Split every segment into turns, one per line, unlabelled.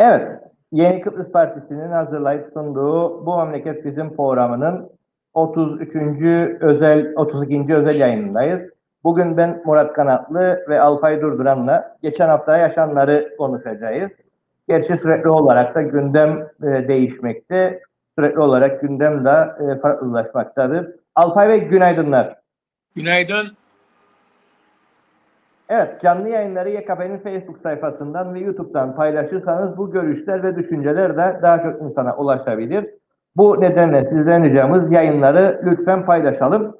Evet, Yeni Kıbrıs Partisi'nin hazırlayıp sunduğu Bu Memleket Bizim programının 33. özel 32. özel yayınındayız. Bugün ben Murat Kanatlı ve Alpay Durduran'la geçen hafta yaşananları konuşacağız. Gerçi sürekli olarak da gündem e, değişmekte. Sürekli olarak gündem de e, farklılaşmaktadır. Alpay Bey günaydınlar.
Günaydın.
Evet, canlı yayınları YKP'nin Facebook sayfasından ve YouTube'dan paylaşırsanız bu görüşler ve düşünceler de daha çok insana ulaşabilir. Bu nedenle sizden ricamız yayınları lütfen paylaşalım.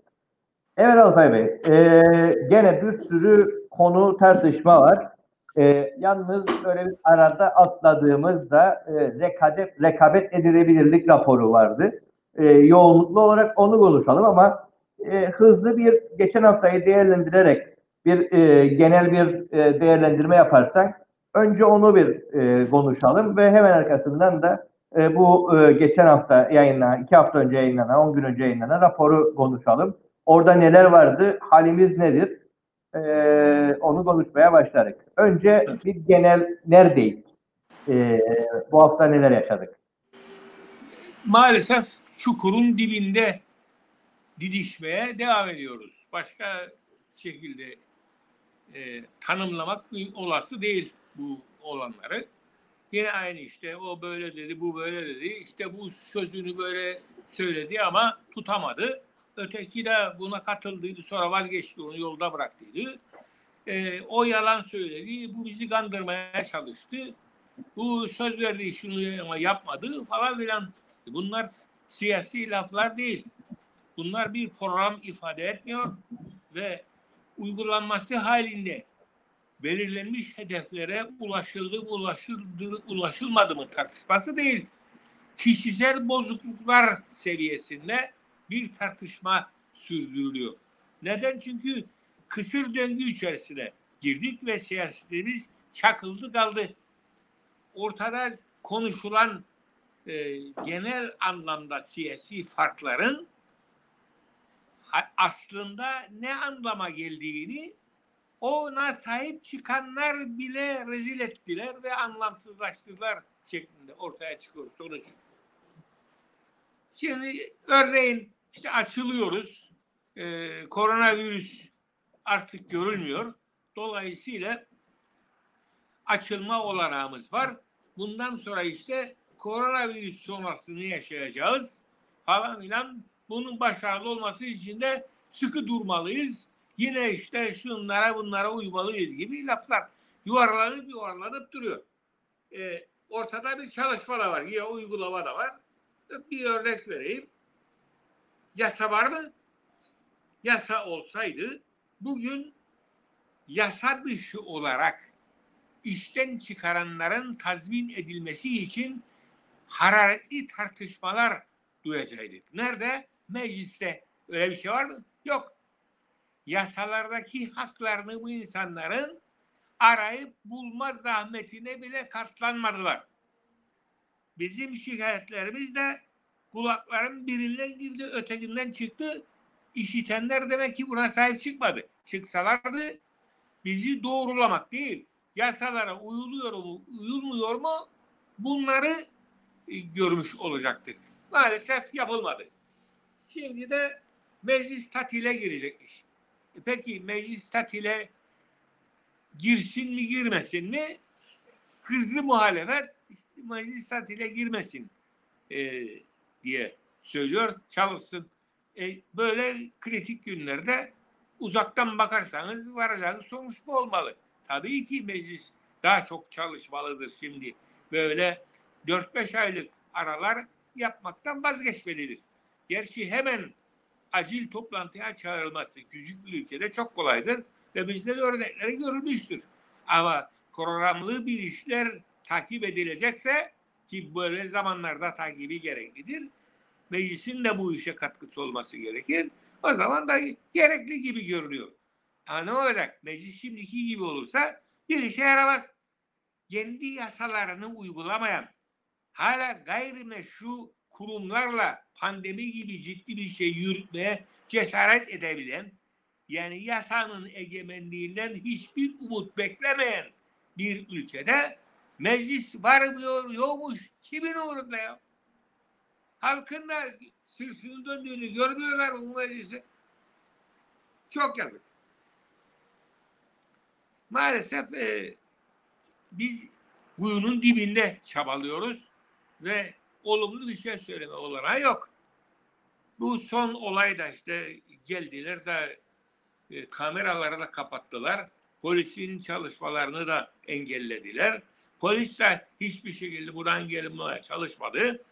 Evet Alpay Bey, e, gene bir sürü konu tartışma var. E, yalnız öyle bir arada atladığımızda e, rekabet, rekabet edilebilirlik raporu vardı. E, yoğunluklu olarak onu konuşalım ama e, hızlı bir geçen haftayı değerlendirerek bir e, genel bir e, değerlendirme yaparsak önce onu bir e, konuşalım ve hemen arkasından da e, bu e, geçen hafta yayınlanan, iki hafta önce yayınlanan, on gün önce yayınlanan raporu konuşalım. Orada neler vardı, halimiz nedir? E, onu konuşmaya başladık. Önce bir genel neredeyiz? E, bu hafta neler yaşadık?
Maalesef çukurun dibinde didişmeye devam ediyoruz. Başka şekilde e, tanımlamak olası değil bu olanları. Yine aynı işte o böyle dedi, bu böyle dedi. İşte bu sözünü böyle söyledi ama tutamadı. Öteki de buna katıldıydı sonra vazgeçti onu yolda bıraktıydı. E, o yalan söyledi, bu bizi kandırmaya çalıştı. Bu söz verdi şunu ama yapmadı falan filan. Bunlar siyasi laflar değil. Bunlar bir program ifade etmiyor ve uygulanması halinde belirlenmiş hedeflere ulaşıldı ulaşıldı, ulaşılmadı mı tartışması değil. Kişisel bozukluklar seviyesinde bir tartışma sürdürülüyor. Neden? Çünkü kısır döngü içerisine girdik ve siyasetimiz çakıldı kaldı. Ortada konuşulan e, genel anlamda siyasi farkların aslında ne anlama geldiğini ona sahip çıkanlar bile rezil ettiler ve anlamsızlaştırdılar şeklinde ortaya çıkıyor sonuç. Şimdi örneğin işte açılıyoruz. Ee, koronavirüs artık görülmüyor. Dolayısıyla açılma olanağımız var. Bundan sonra işte koronavirüs sonrasını yaşayacağız falan filan bunun başarılı olması için de sıkı durmalıyız. Yine işte şunlara bunlara uymalıyız gibi laflar yuvarlanıp yuvarlanıp duruyor. Ee, ortada bir çalışma da var. Ya uygulama da var. Bir örnek vereyim. Yasa var mı? Yasa olsaydı bugün yasa dışı olarak işten çıkaranların tazmin edilmesi için hararetli tartışmalar duyacaktık. Nerede? Mecliste. Öyle bir şey var mı? Yok. Yasalardaki haklarını bu insanların arayıp bulma zahmetine bile katlanmadılar. Bizim şikayetlerimiz de kulakların birinden girdi, ötekinden çıktı. İşitenler demek ki buna sahip çıkmadı. Çıksalardı bizi doğrulamak değil, yasalara uyuluyor mu, uyulmuyor mu bunları e, görmüş olacaktık. Maalesef yapılmadı. Şimdi de meclis tatile girecekmiş. E peki meclis tatile girsin mi girmesin mi? Hızlı muhalefet işte meclis tatile girmesin e, diye söylüyor. Çalışsın. E, böyle kritik günlerde uzaktan bakarsanız varacağınız sonuç bu olmalı. Tabii ki meclis daha çok çalışmalıdır şimdi. Böyle 4-5 aylık aralar yapmaktan vazgeçmelidir. Gerçi hemen acil toplantıya çağrılması küçük bir ülkede çok kolaydır ve bizde de örnekleri görülmüştür. Ama programlı bir işler takip edilecekse ki böyle zamanlarda takibi gereklidir. Meclisin de bu işe katkısı olması gerekir. O zaman da gerekli gibi görünüyor. Ha ne olacak? Meclis şimdiki gibi olursa bir işe yaramaz. Kendi yasalarını uygulamayan, hala gayrimeşru kurumlarla pandemi gibi ciddi bir şey yürütmeye cesaret edebilen, yani yasanın egemenliğinden hiçbir umut beklemeyen bir ülkede Meclis varmıyor, yokmuş. Kimin uğrunda ya? Halkın da sırtını döndüğünü görmüyorlar bu meclisi. Çok yazık. Maalesef e, biz kuyunun dibinde çabalıyoruz ve olumlu bir şey söyleme olanağı yok. Bu son olayda işte geldiler de e, kameraları da kapattılar. Polisin çalışmalarını da engellediler. Polis de hiçbir şekilde buradan gelinmeye çalışmadı.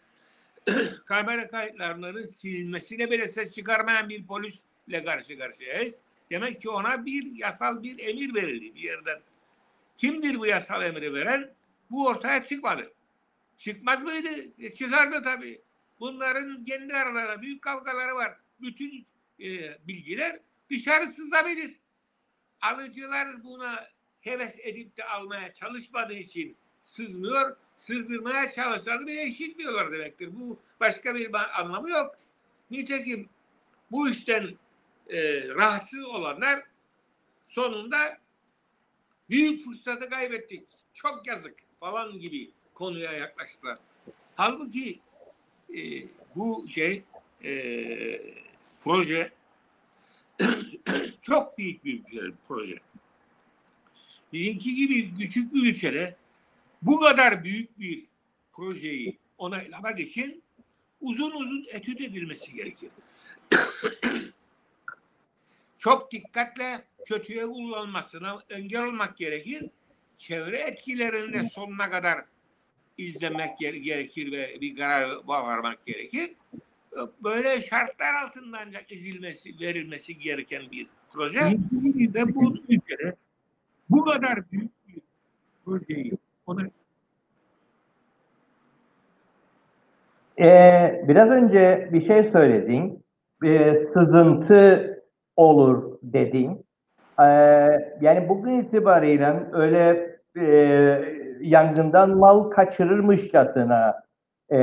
Kamera kayıtlarının silinmesine bile ses çıkarmayan bir polisle karşı karşıyayız. Demek ki ona bir yasal bir emir verildi bir yerden. Kimdir bu yasal emri veren? Bu ortaya çıkmadı. Çıkmaz mıydı? E, çıkardı tabii. Bunların kendi aralarında büyük kavgaları var. Bütün e, bilgiler dışarı sızabilir. Alıcılar buna heves edip de almaya çalışmadığı için sızmıyor. Sızdırmaya çalışanı bile işitmiyorlar demektir. Bu başka bir anlamı yok. Nitekim bu işten e, rahatsız olanlar sonunda büyük fırsatı kaybettik. Çok yazık falan gibi konuya yaklaştılar. Halbuki e, bu şey e, proje çok büyük bir proje. Bizimki gibi küçük bir ülkede bu kadar büyük bir projeyi onaylamak için uzun uzun etüt edilmesi gerekir. Çok dikkatle kötüye kullanılmasına engel olmak gerekir. Çevre etkilerini de sonuna kadar izlemek gere- gerekir ve bir karar varmak gerekir. Böyle şartlar altında ancak izilmesi, verilmesi gereken bir proje ve bu ülkede bu kadar büyük bir projeyi ona
Ee, biraz önce bir şey söyledin. Ee, sızıntı olur dedin. Ee, yani bugün itibariyle öyle e, yangından mal kaçırırmışçasına e,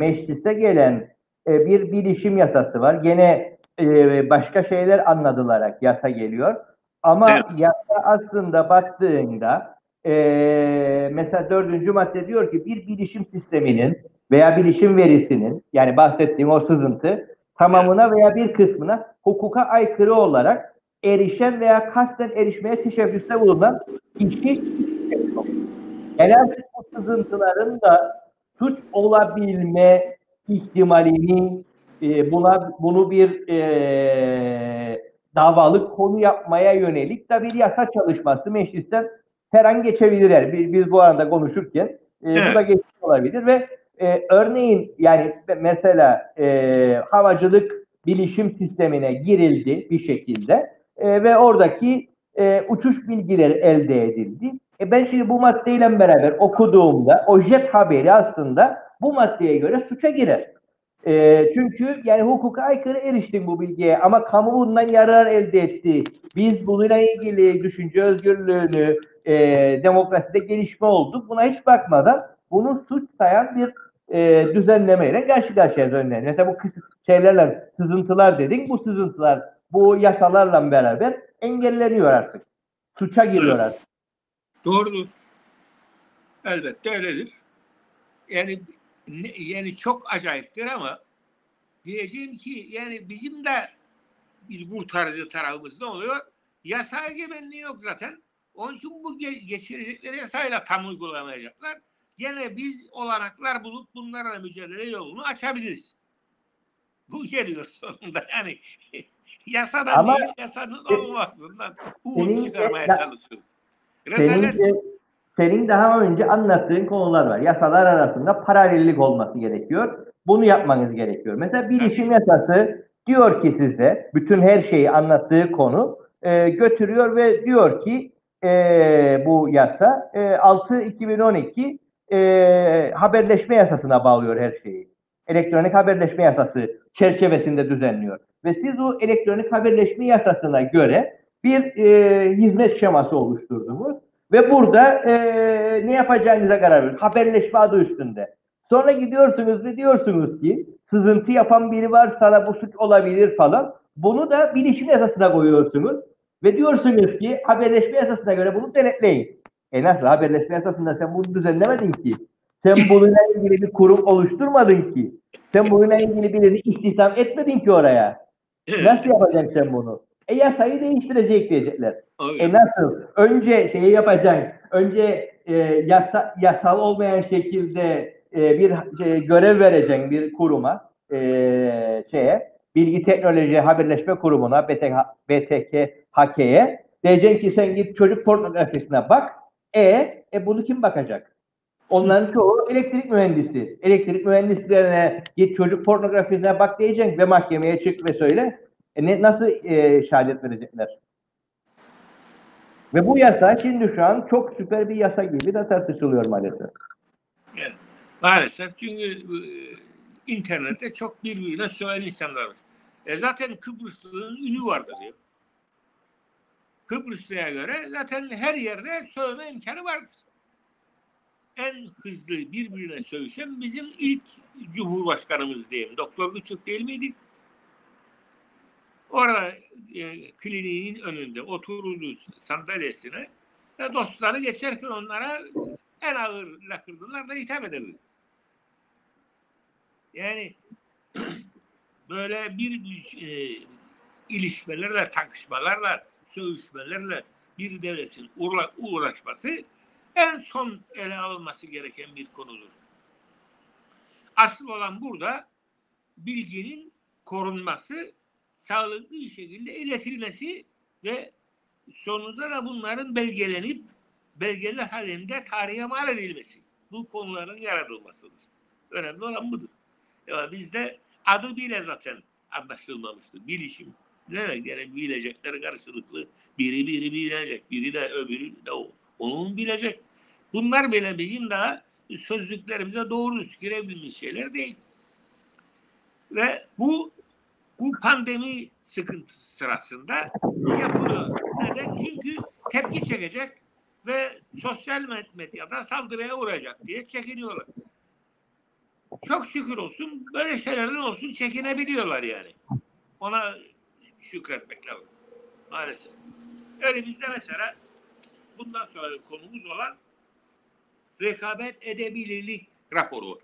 meclise gelen e, bir bilişim yasası var. Gene e, başka şeyler anladılarak yasa geliyor. Ama
Evet.
yasa aslında baktığında e, mesela dördüncü madde diyor ki bir bilişim sisteminin veya bilişim verisinin yani bahsettiğim o sızıntı tamamına veya bir kısmına hukuka aykırı olarak erişen veya kasten erişmeye teşebbüste bulunan kişi artık bu sızıntıların da suç olabilme ihtimalini e, buna bunu bir e, davalık konu yapmaya yönelik de bir yasa çalışması meclisten her an geçebilirler. Biz, biz bu arada konuşurken e, bu
Evet.
da geçmiş olabilir ve e, örneğin yani mesela e, havacılık bilişim sistemine girildi bir şekilde e, ve oradaki e, uçuş bilgileri elde edildi. E ben şimdi bu maddeyle beraber okuduğumda o jet haberi aslında bu maddeye göre suça girer. E, çünkü yani hukuka aykırı eriştin bu bilgiye ama kamu bundan yarar elde etti. Biz bununla ilgili düşünce özgürlüğünü, e, demokraside gelişme oldu. Buna hiç bakmadan bunu suç sayan bir e, düzenlemeyle karşı karşıya dönüyor. Mesela bu şeylerle sızıntılar dedik. Bu sızıntılar bu yasalarla beraber engelleniyor artık. Suça giriyor artık.
Doğrudur. Elbette öyledir. Yani yani çok acayiptir ama diyeceğim ki yani bizim de biz kurtarıcı tarafımız ne oluyor? Yasa egemenliği yok zaten. Onun için bu ge- geçirecekleri yasayla tam uygulamayacaklar. Gene biz olanaklar bulup bunlarla mücadele yolunu açabiliriz. Bu geliyor sonunda yani. Yasada
Ama-
değil, yasanın olmasından umut çıkarmaya çalışıyoruz.
Senin,
Rezalet
de- senin daha önce anlattığın konular var. Yasalar arasında paralellik olması gerekiyor. Bunu yapmanız gerekiyor. Mesela bilişim yasası diyor ki size bütün her şeyi anlattığı konu e, götürüyor ve diyor ki e, bu yasa e, 6-2012 e, haberleşme yasasına bağlıyor her şeyi. Elektronik haberleşme yasası çerçevesinde düzenliyor. Ve siz o elektronik haberleşme yasasına göre bir e, hizmet şeması oluşturdunuz. Ve burada e, ne yapacağınıza karar veriyorsunuz. Haberleşme adı üstünde. Sonra gidiyorsunuz ve diyorsunuz ki sızıntı yapan biri var sana bu suç olabilir falan. Bunu da bilişim yasasına koyuyorsunuz. Ve diyorsunuz ki haberleşme yasasına göre bunu denetleyin. E nasıl haberleşme yasasında sen bunu düzenlemedin ki. Sen bununla ilgili bir kurum oluşturmadın ki. Sen bununla ilgili birini istihdam etmedin ki oraya. Nasıl yapacaksın sen bunu? E yasayı değiştirecek diyecekler.
Öyle.
E nasıl? Önce şeyi yapacaksın. Önce e, yasa, yasal olmayan şekilde e, bir e, görev vereceksin bir kuruma e, şeye Bilgi Teknoloji Haberleşme Kurumu'na BTK, BTK HK'ye diyeceksin ki sen git çocuk pornografisine bak. E, e bunu kim bakacak? Onların çoğu elektrik mühendisi. Elektrik mühendislerine git çocuk pornografisine bak diyeceksin ve mahkemeye çık ve söyle. E ne, nasıl e, şehadet verecekler? Ve bu yasa şimdi şu an çok süper bir yasa gibi de tartışılıyor maalesef.
Maalesef çünkü e, internette çok birbirine söyleyen insanlar var. E zaten Kıbrıslı'nın ünü vardır ya. Kıbrıslı'ya göre zaten her yerde söyleme imkanı vardır. En hızlı birbirine söylüşen bizim ilk Cumhurbaşkanımız diyeyim. Doktor Küçük değil miydi? Orada e, kliniğin önünde otururdu sandalyesine ve dostları geçerken onlara en ağır lakırdılar da hitap ederdi. Yani böyle bir, bir e, ilişmelerle, takışmalarla, söğüşmelerle bir devletin uğra- uğraşması en son ele alınması gereken bir konudur. Asıl olan burada bilginin korunması, sağlıklı bir şekilde iletilmesi ve sonunda da bunların belgelenip belgeler halinde tarihe mal edilmesi. Bu konuların yaratılmasıdır. Önemli olan budur. Ya bizde adı bile zaten anlaşılmamıştır. Bilişim. Ne gerek bilecekleri karşılıklı. Biri biri bilecek. Biri de öbürü de o. Onun bilecek. Bunlar bile bizim daha sözlüklerimize doğru girebilmiş şeyler değil. Ve bu bu pandemi sıkıntısı sırasında yapılıyor. Neden? Çünkü tepki çekecek ve sosyal med- medyada saldırıya uğrayacak diye çekiniyorlar. Çok şükür olsun böyle şeylerden olsun çekinebiliyorlar yani. Ona şükretmek lazım. Maalesef. Elimizde mesela bundan sonra konumuz olan rekabet edebilirlik raporu var.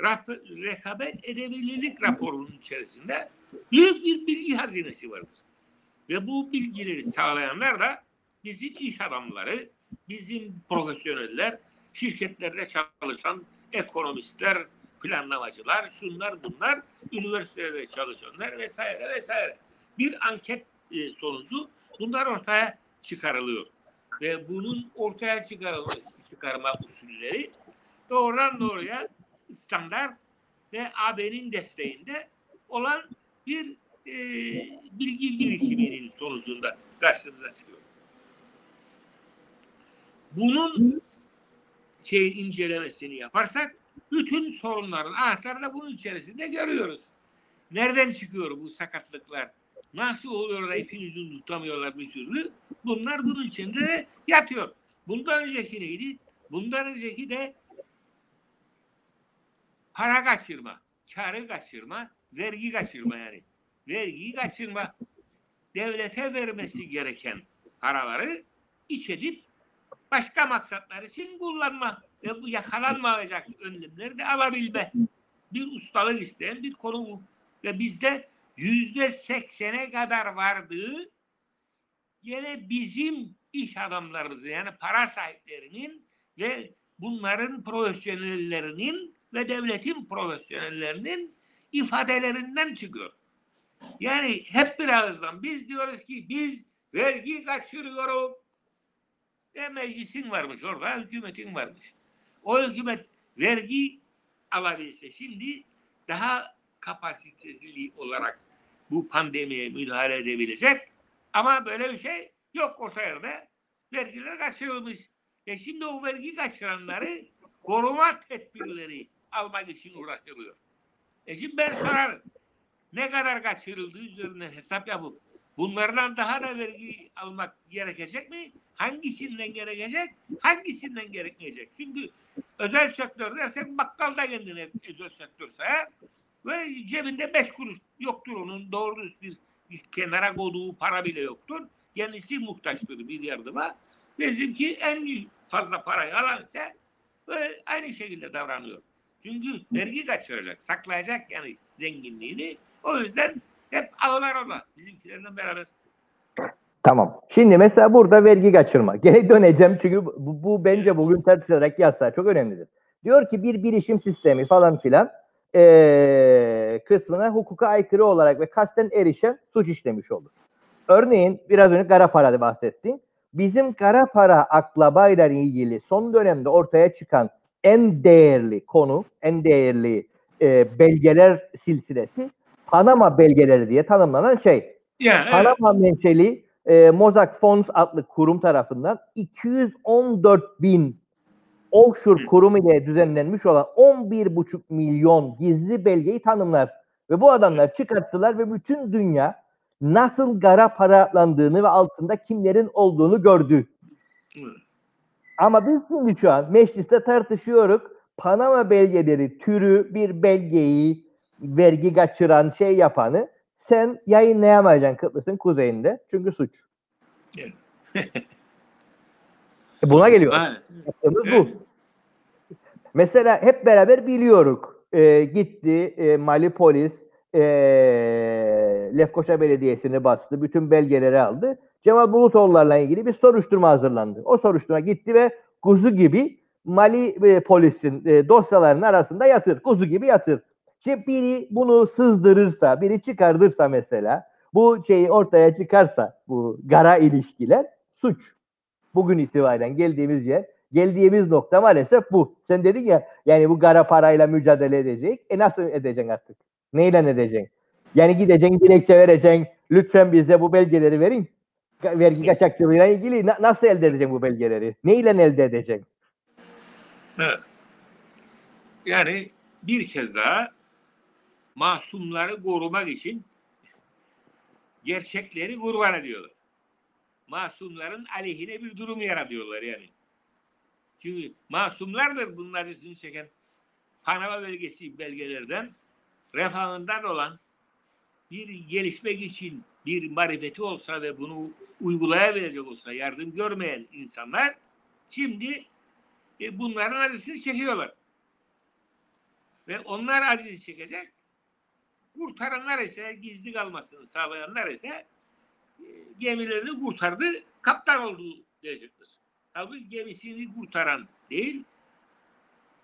Rap- rekabet edebilirlik raporunun içerisinde büyük bir bilgi hazinesi vardır. Ve bu bilgileri sağlayanlar da bizim iş adamları, bizim profesyoneller, şirketlerde çalışan ekonomistler, planlamacılar, şunlar bunlar, üniversitelerde çalışanlar vesaire vesaire. Bir anket e, sonucu bunlar ortaya çıkarılıyor. Ve bunun ortaya çıkarılma, çıkarma usulleri doğrudan doğruya standart ve AB'nin desteğinde olan bir e, bilgi birikiminin sonucunda karşımıza çıkıyor. Bunun şey incelemesini yaparsak bütün sorunların anahtarını bunun içerisinde görüyoruz. Nereden çıkıyor bu sakatlıklar? Nasıl oluyor da ipin ucunu tutamıyorlar bir türlü? Bunlar bunun içinde de yatıyor. Bundan önceki neydi? Bundan önceki de para kaçırma, karı kaçırma, vergi kaçırma yani. Vergiyi kaçırma. Devlete vermesi gereken paraları iç edip başka maksatlar için kullanma ve bu yakalanmayacak önlemleri de alabilme. Bir ustalık isteyen bir konu bu. Ve bizde yüzde seksene kadar vardığı gene bizim iş adamlarımızın yani para sahiplerinin ve bunların profesyonellerinin ve devletin profesyonellerinin ifadelerinden çıkıyor. Yani hep bir ağızdan biz diyoruz ki biz vergi kaçırıyoruz. E meclisin varmış orada, hükümetin varmış. O hükümet vergi alabilse şimdi daha kapasiteli olarak bu pandemiye müdahale edebilecek. Ama böyle bir şey yok orta yerde. Vergiler kaçırılmış. E şimdi o vergi kaçıranları koruma tedbirleri almak için uğraşılıyor. E şimdi ben sorarım. Ne kadar kaçırıldığı üzerinden hesap yapıp bunlardan daha da vergi almak gerekecek mi? Hangisinden gerekecek? Hangisinden gerekmeyecek? Çünkü özel sektör dersek bakkal kendine özel sektör sayar. Ve cebinde beş kuruş yoktur onun. Doğru bir, kenara koyduğu para bile yoktur. Kendisi muhtaçtır bir yardıma. Bizimki en fazla parayı alan ise böyle aynı şekilde davranıyor. Çünkü vergi kaçıracak, saklayacak yani zenginliğini. O yüzden hep ağlar o da bizimkilerle beraber.
Tamam. Şimdi mesela burada vergi kaçırma. Gene döneceğim çünkü bu, bu bence bugün tartışılarak yasa çok önemlidir. Diyor ki bir bilişim sistemi falan filan eee kısmına hukuka aykırı olarak ve kasten erişen suç işlemiş olur. Örneğin biraz önce kara parada bahsettin. Bizim kara para aklabayla ilgili son dönemde ortaya çıkan en değerli konu, en değerli e, belgeler silsilesi Panama belgeleri diye tanımlanan şey.
Yani evet.
Panama menşeli e, Mossack Fonds adlı kurum tarafından 214 bin offshore kurum ile düzenlenmiş olan 11,5 milyon gizli belgeyi tanımlar. Ve bu adamlar çıkarttılar ve bütün dünya nasıl gara paralandığını ve altında kimlerin olduğunu gördü. Ama biz şimdi şu an mecliste tartışıyoruz. Panama belgeleri türü bir belgeyi vergi kaçıran şey yapanı sen yayınlayamayacaksın Kıbrıs'ın kuzeyinde. Çünkü suç.
Evet.
E Buna geliyor. Yaptığımız bu. Mesela hep beraber biliyoruz. Ee, gitti e, Mali polis e, Lefkoşa Belediyesi'ni bastı. Bütün belgeleri aldı. Cemal Bulutoğullar'la ilgili bir soruşturma hazırlandı. O soruşturma gitti ve kuzu gibi Mali e, polisin e, dosyalarının arasında yatır. Kuzu gibi yatır. Şimdi biri bunu sızdırırsa, biri çıkardırsa mesela, bu şeyi ortaya çıkarsa, bu gara ilişkiler suç. Bugün itibaren geldiğimiz yer, geldiğimiz nokta maalesef bu. Sen dedin ya, yani bu gara parayla mücadele edecek. E nasıl edeceksin artık? Neyle edeceksin? Yani gideceksin, dilekçe vereceksin. Lütfen bize bu belgeleri verin. Vergi kaçakçılığıyla ilgili na- nasıl elde edeceksin bu belgeleri? Neyle elde edeceksin?
Evet. Yani bir kez daha masumları korumak için gerçekleri kurban ediyorlar. Masumların aleyhine bir durum yaratıyorlar yani. Çünkü masumlardır bunun acısını çeken Panama belgesi belgelerden refahından olan bir gelişmek için bir marifeti olsa ve bunu uygulayabilecek olsa yardım görmeyen insanlar şimdi e, bunların acısını çekiyorlar. Ve onlar acıyı çekecek. Kurtaranlar ise gizli kalmasını sağlayanlar ise e, gemilerini kurtardı, kaptan oldu diyecektir. Halbuki gemisini kurtaran değil,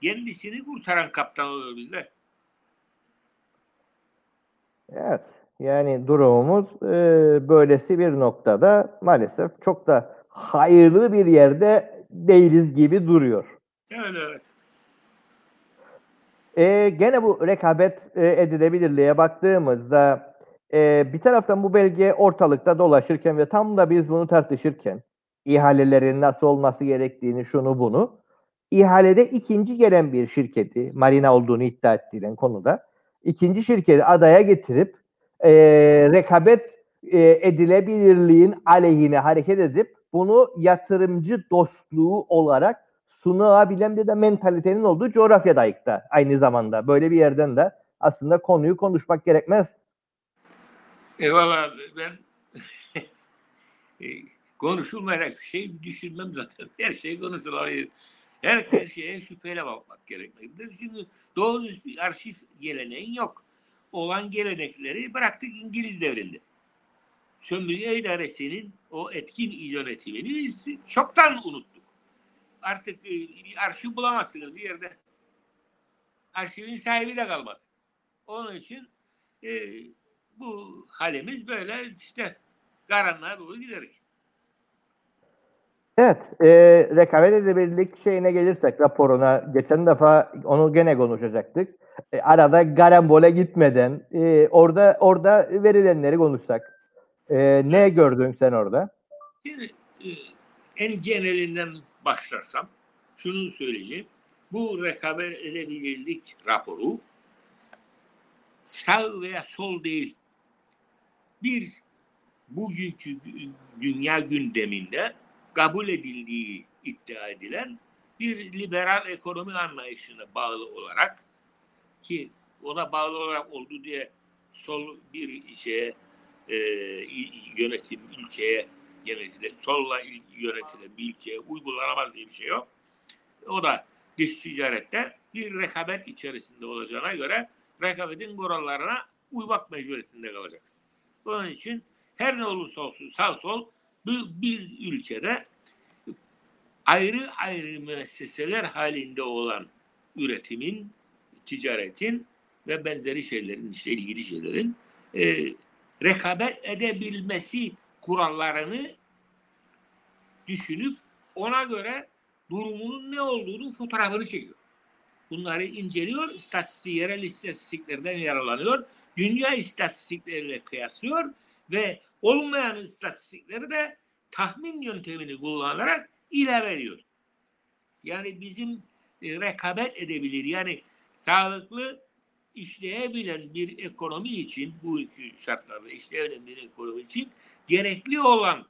kendisini kurtaran kaptan oluyor bizde.
Evet. Yani durumumuz e, böylesi bir noktada maalesef çok da hayırlı bir yerde değiliz gibi duruyor.
Öyle evet.
E, gene bu rekabet e, edilebilirliğe baktığımızda e, bir taraftan bu belge ortalıkta dolaşırken ve tam da biz bunu tartışırken ihalelerin nasıl olması gerektiğini şunu bunu ihalede ikinci gelen bir şirketi Marina olduğunu iddia ettiğinden konuda ikinci şirketi adaya getirip e, rekabet e, edilebilirliğin aleyhine hareket edip bunu yatırımcı dostluğu olarak sunabilen bir de mentalitenin olduğu coğrafyadayık aynı zamanda. Böyle bir yerden de aslında konuyu konuşmak gerekmez.
Eyvallah ben e, konuşulmayacak bir şey düşünmem zaten. Her şey konuşulabilir. Her, her şeye şüpheyle bakmak gerekmektedir. Çünkü doğru bir arşiv geleneğin yok. Olan gelenekleri bıraktık İngiliz devrinde. Sömürge idaresinin o etkin yönetimini çoktan unuttuk. Artık e, arşiv bulamazsınız bir yerde. Arşivin sahibi de kalmadı. Onun için e, bu halimiz böyle işte karanlığa doğru giderek.
Evet, e, rekabet edebilirlik şeyine gelirsek raporuna geçen defa onu gene konuşacaktık. E, arada garambole gitmeden e, orada orada verilenleri konuşsak. E, ne gördün sen orada?
Şimdi e, en genelinden başlarsam şunu söyleyeceğim. Bu rekabet edebilirlik raporu sağ veya sol değil. Bir bugünkü gü- dünya gündeminde kabul edildiği iddia edilen bir liberal ekonomi anlayışına bağlı olarak ki ona bağlı olarak oldu diye sol bir şeye e, yönetim ülkeye yönetilen, solla il- yönetilen bir ülkeye uygulanamaz diye bir şey yok. O da dış ticarette bir rekabet içerisinde olacağına göre rekabetin kurallarına uymak mecburiyetinde kalacak. Onun için her ne olursa olsun sağ sol bu bir ülkede ayrı ayrı müesseseler halinde olan üretimin, ticaretin ve benzeri şeylerin işte ilgili şeylerin e, rekabet edebilmesi kurallarını düşünüp ona göre durumunun ne olduğunu fotoğrafını çekiyor. Bunları inceliyor, istatistik, yerel istatistiklerden yararlanıyor, dünya istatistikleriyle kıyaslıyor ve olmayan istatistikleri de tahmin yöntemini kullanarak ilave ediyor. Yani bizim e, rekabet edebilir, yani sağlıklı işleyebilen bir ekonomi için, bu iki şartlarda işleyebilen bir ekonomi için gerekli olan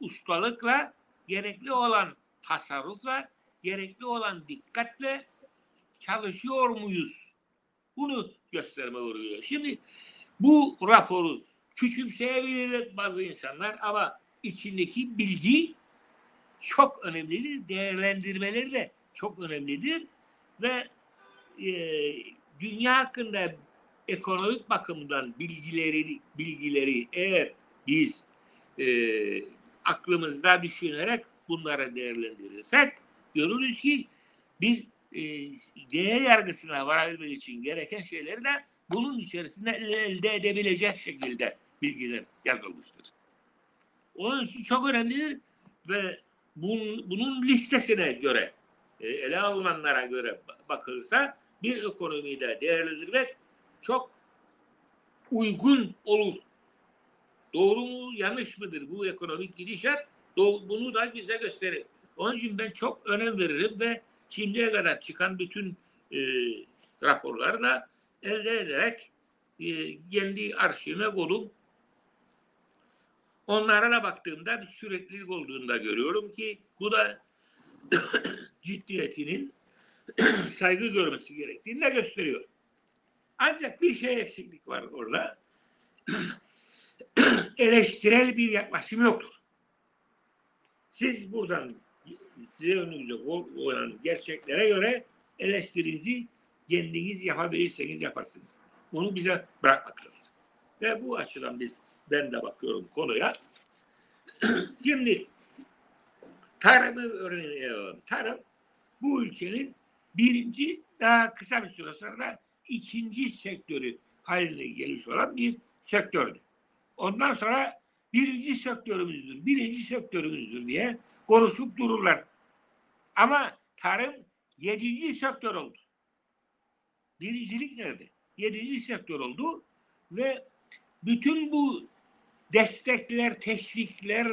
ustalıkla, gerekli olan tasarrufla, gerekli olan dikkatle çalışıyor muyuz? Bunu gösterme uğruyor. Şimdi bu raporu küçümseyebilir bazı insanlar ama içindeki bilgi çok önemlidir. Değerlendirmeleri de çok önemlidir ve e, dünya hakkında ekonomik bakımdan bilgileri bilgileri eğer biz e, aklımızda düşünerek bunları değerlendirirsek görürüz ki bir e, değer yargısına varabilmek için gereken şeyleri de bunun içerisinde elde edebilecek şekilde bilgiler yazılmıştır. Onun için çok önemlidir ve bunun, bunun listesine göre e, ele alınanlara göre bakılırsa bir ekonomiyi de değerlendirmek çok uygun olur. Doğru mu yanlış mıdır bu ekonomik gidişat? Bunu da bize gösterir. Onun için ben çok önem veririm ve şimdiye kadar çıkan bütün e, raporları da elde ederek e, kendi arşivime koydum. Onlara da baktığımda bir süreklilik olduğunu da görüyorum ki bu da ciddiyetinin saygı görmesi gerektiğini de gösteriyor. Ancak bir şey eksiklik var orada. Eleştirel bir yaklaşım yoktur. Siz buradan size önünüze olan gerçeklere göre eleştirinizi kendiniz yapabilirseniz yaparsınız. Bunu bize bırakmak lazım. Ve bu açıdan biz ben de bakıyorum konuya. Şimdi tarımı öğrenelim. Tarım bu ülkenin birinci daha kısa bir süre sonra ikinci sektörü haline gelmiş olan bir sektördü. Ondan sonra birinci sektörümüzdür, birinci sektörümüzdür diye konuşup dururlar. Ama tarım yedinci sektör oldu. Birincilik nerede? Yedinci sektör oldu ve bütün bu destekler, teşvikler,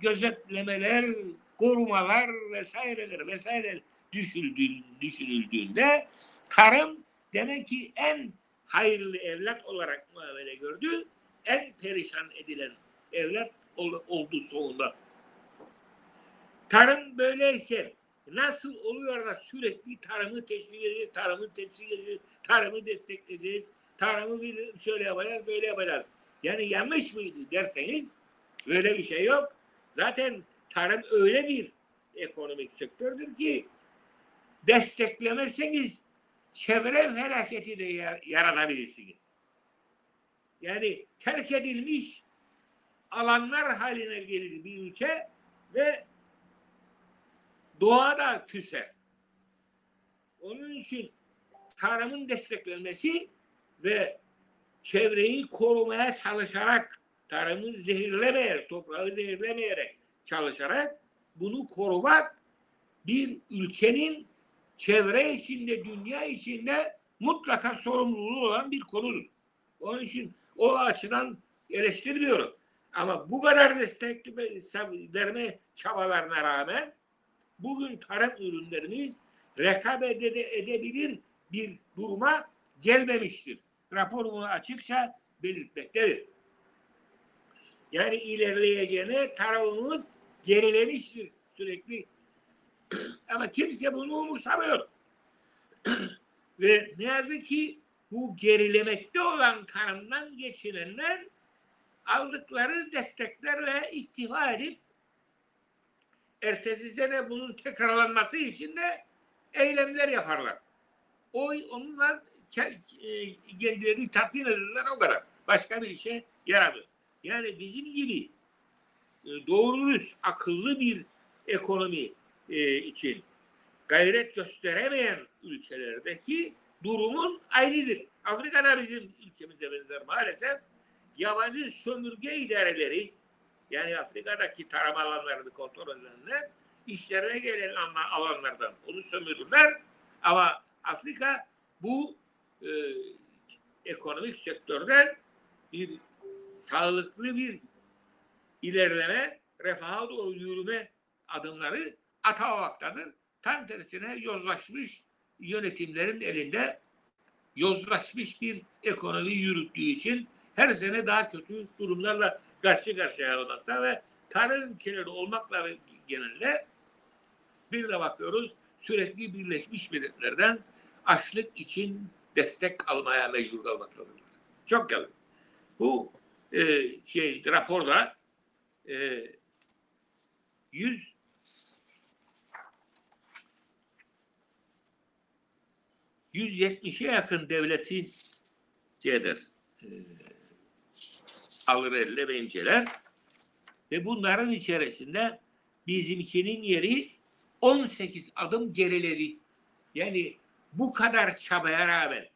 gözetlemeler, korumalar vesaireler vesaire düşünüldüğünde tarım demek ki en hayırlı evlat olarak muamele gördü. En perişan edilen evlat oldu sonunda. Tarım böyleyken nasıl oluyor da sürekli tarımı teşvik edeceğiz, tarımı teşvik edeceğiz, tarımı destekleyeceğiz, tarımı bir şöyle yapacağız, böyle yapacağız. Yani yanlış mıydı derseniz böyle bir şey yok. Zaten tarım öyle bir ekonomik sektördür ki desteklemezseniz çevre felaketi de yaratabilirsiniz. Yani terk edilmiş alanlar haline gelir bir ülke ve doğa da küser. Onun için tarımın desteklenmesi ve çevreyi korumaya çalışarak tarımı zehirlemeyerek, toprağı zehirlemeyerek çalışarak bunu korumak bir ülkenin çevre içinde, dünya içinde mutlaka sorumluluğu olan bir konudur. Onun için o açıdan eleştirmiyorum. Ama bu kadar destek verme çabalarına rağmen bugün tarım ürünlerimiz rekabet edebilir bir duruma gelmemiştir. Rapor bunu açıkça belirtmektedir. Yani ilerleyeceğine tarafımız gerilemiştir sürekli. Ama kimse bunu umursamıyor. Ve ne yazık ki bu gerilemekte olan tarımdan geçinenler aldıkları desteklerle iktifa edip ertesi sene bunun tekrarlanması için de eylemler yaparlar. Oy onunla ke- e, kendilerini tatmin ederler o kadar. Başka bir işe yaramıyor. Yani bizim gibi e, doğru dürüst, akıllı bir ekonomi e, için gayret gösteremeyen ülkelerdeki durumun ayrıdır. Afrika'da bizim ülkemize benzer maalesef yabancı sömürge idareleri yani Afrika'daki tarım alanlarını kontrol edenler işlerine gelen alan- alanlardan onu sömürürler ama Afrika bu e, ekonomik sektörden bir sağlıklı bir ilerleme, refaha doğru yürüme adımları atamamaktadır. Tam tersine yozlaşmış yönetimlerin elinde yozlaşmış bir ekonomi yürüttüğü için her sene daha kötü durumlarla karşı karşıya kalmakta ve tarım ülkeleri olmakla genelde bir de bakıyoruz sürekli Birleşmiş Milletler'den açlık için destek almaya mecbur kalmaktadırlar. Çok yazık. Bu e, şey raporda e, 100 170'e yakın devletin şeydir, e, alır elle ve inceler. Ve bunların içerisinde bizimkinin yeri 18 adım geriledi. Yani bu kadar çabaya rağmen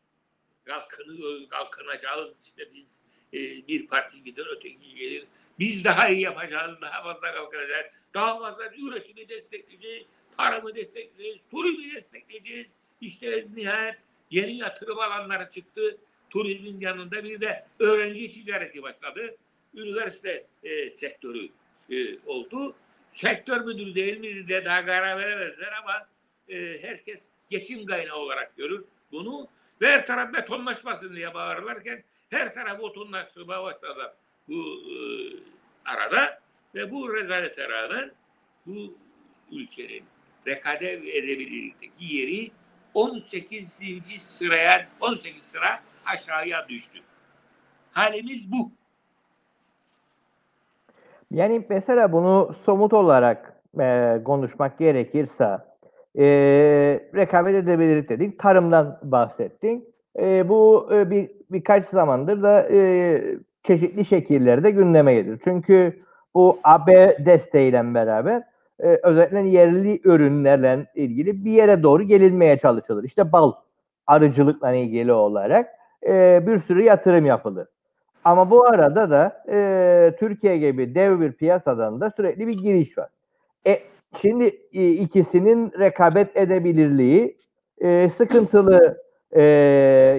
kalkınıyoruz, kalkınacağız işte biz e, bir parti gider öteki gelir. Biz daha iyi yapacağız, daha fazla kalkacağız, daha fazla üretimi destekleyeceğiz, tarımı destekleyeceğiz, turizmi destekleyeceğiz. İşte nihayet yeni yatırım alanları çıktı. Turizmin yanında bir de öğrenci ticareti başladı. Üniversite e, sektörü e, oldu. Sektör müdürü değil mi de daha karar veremediler ama e, herkes geçim kaynağı olarak görür bunu. Ve her taraf betonlaşmasın diye bağırırlarken her taraf betonlaşmaya başladı bu e, arada ve bu rezalete rağmen bu ülkenin rekabet edebilirlikteki yeri 18. sıraya 18 sıra aşağıya düştü. Halimiz bu.
Yani mesela bunu somut olarak e, konuşmak gerekirse e, rekabet edebilirlik dedik. Tarımdan bahsettik. E, bu e, bir birkaç zamandır da e, çeşitli şekillerde gündeme gelir. Çünkü bu AB desteğiyle beraber e, özellikle yerli ürünlerle ilgili bir yere doğru gelinmeye çalışılır. İşte bal arıcılıkla ilgili olarak e, bir sürü yatırım yapılır. Ama bu arada da e, Türkiye gibi dev bir piyasadan da sürekli bir giriş var. E, şimdi e, ikisinin rekabet edebilirliği e, sıkıntılı e,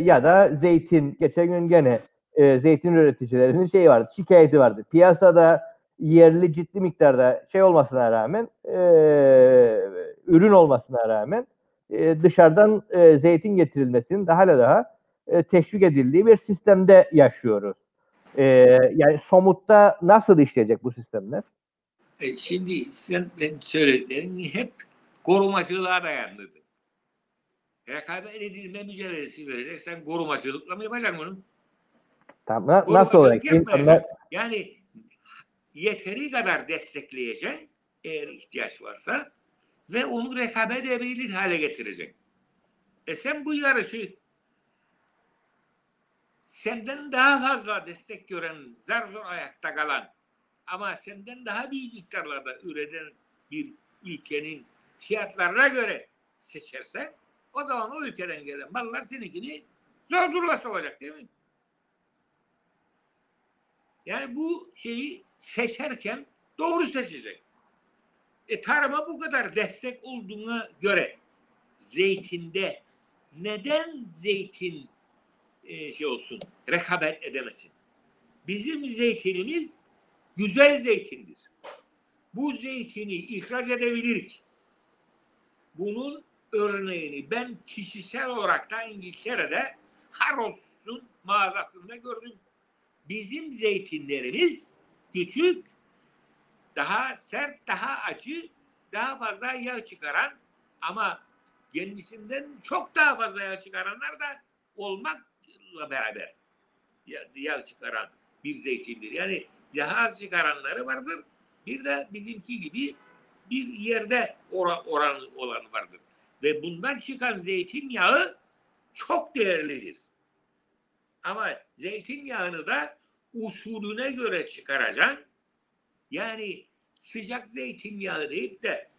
ya da zeytin geçen gün gene e, zeytin üreticilerinin şeyi vardı, şikayeti vardı. Piyasada yerli ciddi miktarda şey olmasına rağmen e, ürün olmasına rağmen e, dışarıdan e, zeytin getirilmesinin daha da daha e, teşvik edildiği bir sistemde yaşıyoruz. E, yani somutta nasıl işleyecek bu sistemler?
E, şimdi sen ben söylediklerin hep korumacılığa dayandıdır. Rekabet edilme mücadelesi verecek. Sen korumacılıkla mı yapacaksın bunu?
Tamam, nasıl olacak? İnsanlar,
Yani yeteri kadar destekleyeceksin eğer ihtiyaç varsa ve onu rekabet edebilir hale getireceksin. E sen bu yarışı senden daha fazla destek gören, zar zor ayakta kalan ama senden daha büyük miktarlarda üreten bir ülkenin fiyatlarına göre seçersen o zaman o ülkeden gelen mallar seninkini zor duruma sokacak değil mi? Yani bu şeyi seçerken doğru seçecek. E tarıma bu kadar destek olduğuna göre zeytinde neden zeytin e, şey olsun rekabet edemesin? Bizim zeytinimiz güzel zeytindir. Bu zeytini ihraç edebiliriz. Bunun örneğini ben kişisel olarak da İngiltere'de Harrods'un mağazasında gördüm. Bizim zeytinlerimiz küçük, daha sert, daha acı, daha fazla yağ çıkaran ama kendisinden çok daha fazla yağ çıkaranlar da olmakla beraber yağ, çıkaran bir zeytindir. Yani daha az çıkaranları vardır. Bir de bizimki gibi bir yerde ora, oran olan vardır. Ve bundan çıkan zeytinyağı çok değerlidir. Ama zeytinyağını da usulüne göre çıkaracaksın. Yani sıcak zeytinyağı deyip de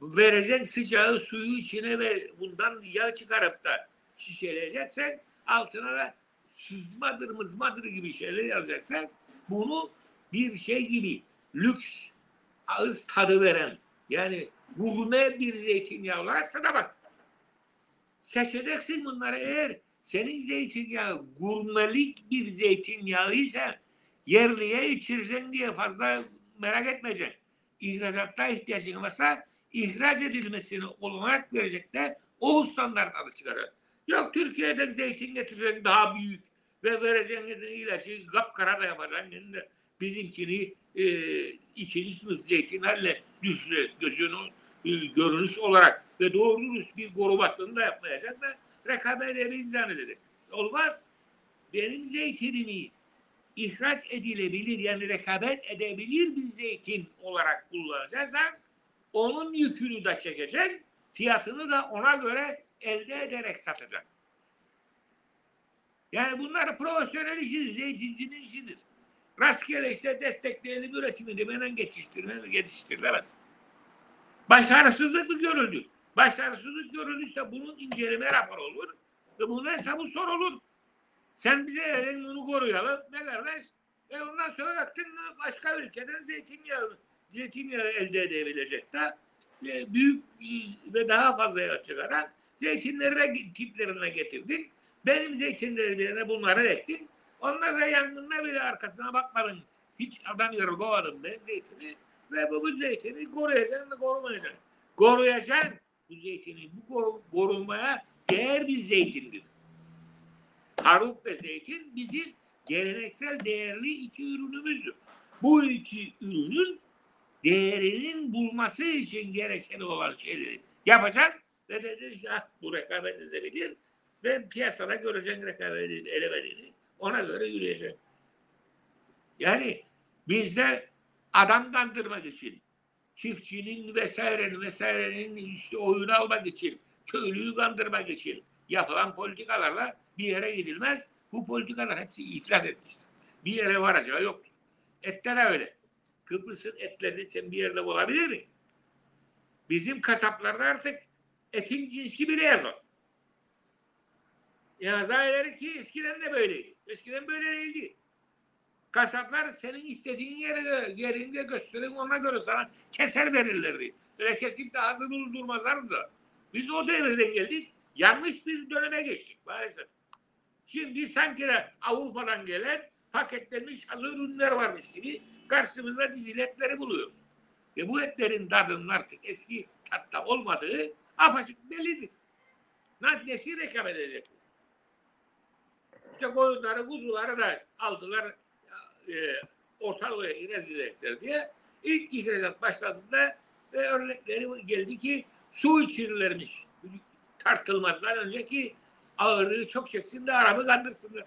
vereceksin sıcağı suyu içine ve bundan yağ çıkarıp da şişeleyeceksen altına da sızmadır mızmadır gibi şeyler yazacaksan bunu bir şey gibi lüks ağız tadı veren yani gurme bir zeytinyağı olarak sana bak. Seçeceksin bunları eğer senin zeytinyağı gurmelik bir zeytinyağı ise yerliye içireceksin diye fazla merak etmeyeceksin. İhracatta ihtiyacın varsa ihraç edilmesini olanak verecekler. O standartları çıkarır. Yok Türkiye'den zeytin getireceksin daha büyük ve vereceksin ilacı kapkara da yapacaksın. Yani bizimkini e, ikinci sınıf zeytinlerle düşüre gözünü e, görünüş olarak ve doğru bir korumasını da yapmayacak da rekabet edebileceğini zannedecek. Olmaz. Benim zeytinimi ihraç edilebilir yani rekabet edebilir bir zeytin olarak kullanacaksan onun yükünü de çekecek, fiyatını da ona göre elde ederek satacak. Yani bunlar profesyonel işidir, zeytincinin işidir. Rastgele işte destekleyelim üretimi hemen geçiştirmez, yetiştirilemez. Başarısızlık mı görüldü? Başarısızlık görüldüyse bunun inceleme raporu olur ve bunun hesabı sorulur. Sen bize elin bunu koruyalım. Ne kardeş? E ondan sonra baktın başka ülkeden zeytinyağı, zeytinyağı elde edebilecek de e, büyük ve daha fazla yağ çıkaran zeytinleri de tiplerine getirdin. Benim zeytinlerime bunları ektin. Onlar da yangında bile arkasına bakmadın. Hiç adam yarı doğadım ben zeytini. Ve bu, bu zeytini koruyacaksın da korumayacaksın. Koruyacaksın. Bu zeytini bu koru, korunmaya değer bir zeytindir. Haruk ve zeytin bizim geleneksel değerli iki ürünümüzdür. Bu iki ürünün değerinin bulması için gereken olan şeyleri yapacak ve dedi ki ah, bu rekabet edebilir ve piyasada göreceksin rekabet edemediğini ona göre yürüyecek. Yani bizde adam kandırmak için çiftçinin vesairenin vesairenin işte oyunu almak için köylüyü kandırmak için yapılan politikalarla bir yere gidilmez. Bu politikalar hepsi iflas etmiştir. Bir yere varacağı yoktur. Ette de öyle. Kıbrıs'ın etlerini sen bir yerde bulabilir mi? Bizim kasaplarda artık etin cinsi bile yazmaz. Yazar ki eskiden de böyleydi. Eskiden böyle değildi. Kasaplar senin istediğin yere yerinde gösterin ona göre sana keser verirlerdi. Böyle kesip de hazır durdurmazlardı. Biz o devirden geldik. Yanlış bir döneme geçtik maalesef. Şimdi sanki de Avrupa'dan gelen paketlenmiş hazır ürünler varmış gibi karşımızda dizili etleri buluyoruz. Ve bu etlerin tadının artık eski tatta olmadığı apaçık bellidir. Nesi rekabet edecek? İşte koyunları, kuzuları da aldılar e, ortalığa ihracatlar diye. İlk ihracat başladığında e, örnekleri geldi ki su içirirlermiş. Tartılmazdan önceki ağırlığı çok çeksin de Arap'ı kandırsınlar.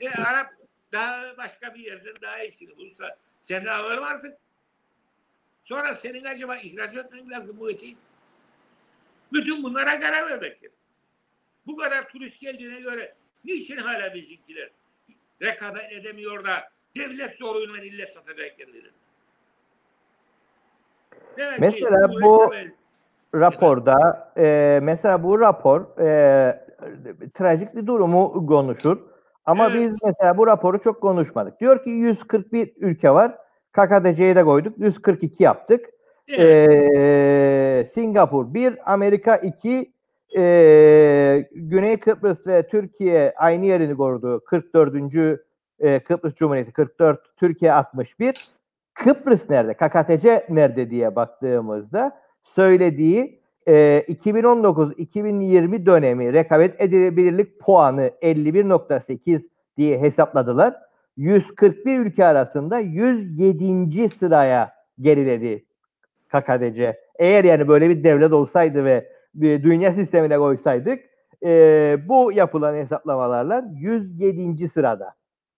E Arap daha başka bir yerden daha iyisini bulursa sen de alırım artık. Sonra senin acaba ihraç etmen lazım bu eti. Bütün bunlara karar vermek gerekir. Bu kadar turist geldiğine göre niçin hala bizimkiler rekabet edemiyor da devlet zoruyla illet satacak kendilerini?
Demek mesela ki, bu rekabet... raporda e, mesela bu rapor e, trajik bir durumu konuşur. Ama evet. biz mesela bu raporu çok konuşmadık. Diyor ki 141 ülke var. KKTC'ye de koyduk. 142 yaptık. Evet. Ee, Singapur 1, Amerika 2, e, Güney Kıbrıs ve Türkiye aynı yerini korudu. 44. E, Kıbrıs Cumhuriyeti 44, Türkiye 61. Kıbrıs nerede? KKTC nerede diye baktığımızda söylediği e, 2019-2020 dönemi rekabet edilebilirlik puanı 51.8 diye hesapladılar. 141 ülke arasında 107. sıraya geriledi KKTC. Eğer yani böyle bir devlet olsaydı ve dünya sistemine koysaydık e, bu yapılan hesaplamalarla 107. sırada.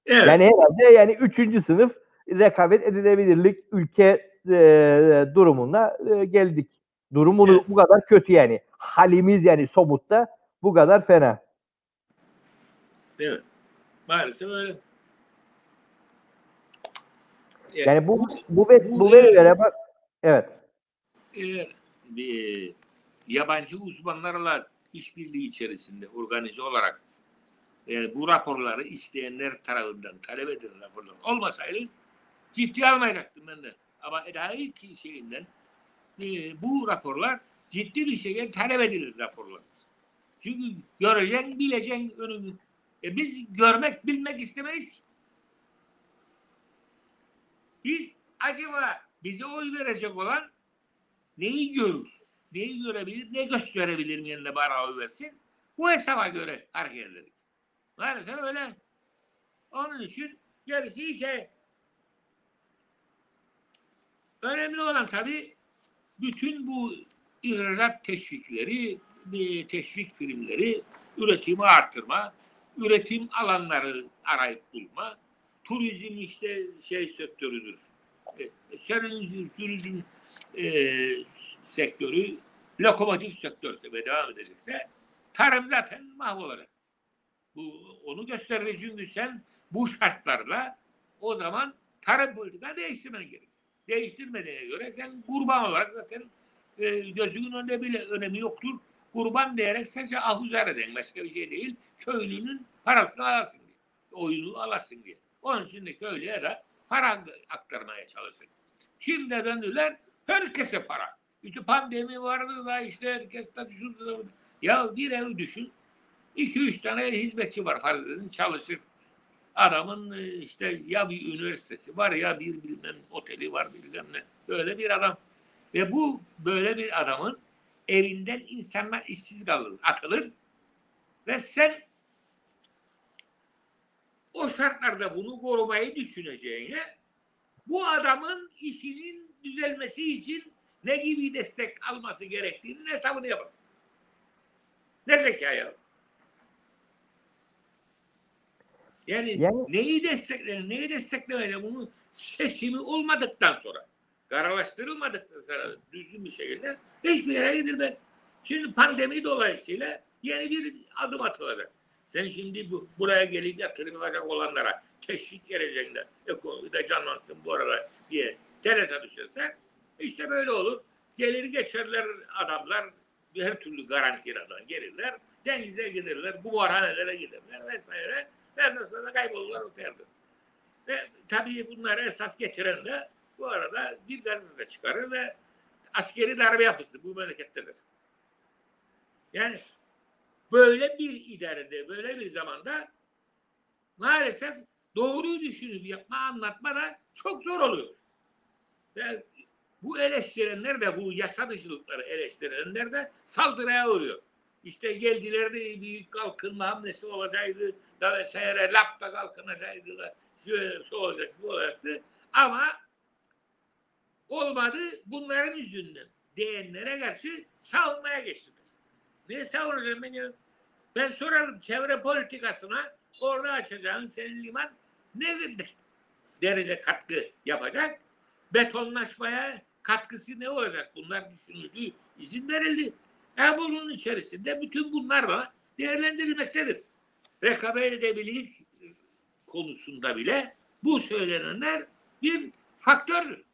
Evet. Yani herhalde yani 3. sınıf rekabet edilebilirlik ülke e, durumuna e, geldik. Durum bunu,
Evet.
bu kadar kötü yani. Halimiz yani somutta bu kadar fena.
Mi? Maalesef öyle.
Yani bu
bu-
bu
bu-
bu verilere bak. Evet.
Eğer bir yabancı uzmanlarla işbirliği içerisinde organize olarak e, bu raporları isteyenler tarafından talep edilen raporlar olmasaydı ciddi almayacaktım ben de. Ama daha ilk şeyinden e, bu raporlar ciddi bir şekilde talep edilir raporlar. Çünkü göreceksin, bileceksin önünü. E biz görmek, bilmek istemeyiz ki. Biz acaba bize oy verecek olan neyi görür? Neyi görebilir? Ne gösterebilir yerine bana versin? Bu hesaba göre hareket edelim. Maalesef öyle. Onun için gerisi hikaye. Önemli olan tabii bütün bu ihracat teşvikleri, bir teşvik primleri, üretimi arttırma, üretim alanları arayıp bulma, turizm işte şey sektörüdür. E, Senin turizm e, sektörü lokomotif sektörse ve devam edecekse tarım zaten mahvolacak. Bu onu gösterir çünkü sen bu şartlarla o zaman tarım politika değiştirmen gerek. Değiştirmediğine göre sen kurban olarak zaten e, gözünün önünde bile önemi yoktur. Kurban diyerek sadece ahuzar eden başka bir şey değil. Köylünün parasını alasın diye. Oyunu alasın diye. Onun için de köylüye de para aktarmaya çalışır. Şimdi döndüler herkese para. İşte pandemi vardı da işte herkes de şurada. Ya bir ev düşün. iki üç tane hizmetçi var farz edin çalışır. Adamın e, işte ya bir üniversitesi var ya bir bilmem oteli var bilmem ne. Böyle bir adam. Ve bu böyle bir adamın evinden insanlar işsiz kalır, atılır. Ve sen o şartlarda bunu korumayı düşüneceğine bu adamın işinin düzelmesi için ne gibi destek alması gerektiğini hesabını yapar. Ne zeka ya. Yani,
Yani-
neyi destekler, neyi desteklemeli bunu seçimi olmadıktan sonra, kararlaştırılmadıktan sonra düzgün bir şekilde hiçbir yere gidilmez. Şimdi pandemi dolayısıyla yeni bir adım atılacak. Sen şimdi bu, buraya gelip yatırım yapacak olanlara teşvik verecekler. Ekonomide canlansın bu arada diye terese düşerse işte böyle olur. Gelir geçerler adamlar her türlü garantiradan gelirler. Denize giderler, buharhanelere giderler vesaire. Ondan sonra kaybolurlar o yerde. Ve tabii bunları esas getiren de bu arada bir gazete çıkarır ve askeri darbe yapısı bu memlekettedir. Yani böyle bir idarede, böyle bir zamanda maalesef doğruyu düşünüp yapma, anlatma da çok zor oluyor. Ve bu eleştirenler de, bu yasa dışılıkları eleştirenler de saldırıya uğruyor. İşte geldiler de büyük kalkınma hamlesi olacaktı da vesaire lapta kalkınacaktı da şöyle şu olacak bu olacaktı. Ama olmadı bunların yüzünden diyenlere karşı savunmaya geçtiler. Ne savunacağım ben ya? Ben sorarım çevre politikasına orada açacağın senin liman ne derece katkı yapacak? Betonlaşmaya katkısı ne olacak? Bunlar düşünüldü, izin verildi. E bunun içerisinde bütün bunlar da değerlendirilmektedir. Rekabet edebilirlik konusunda bile bu söylenenler bir faktördür.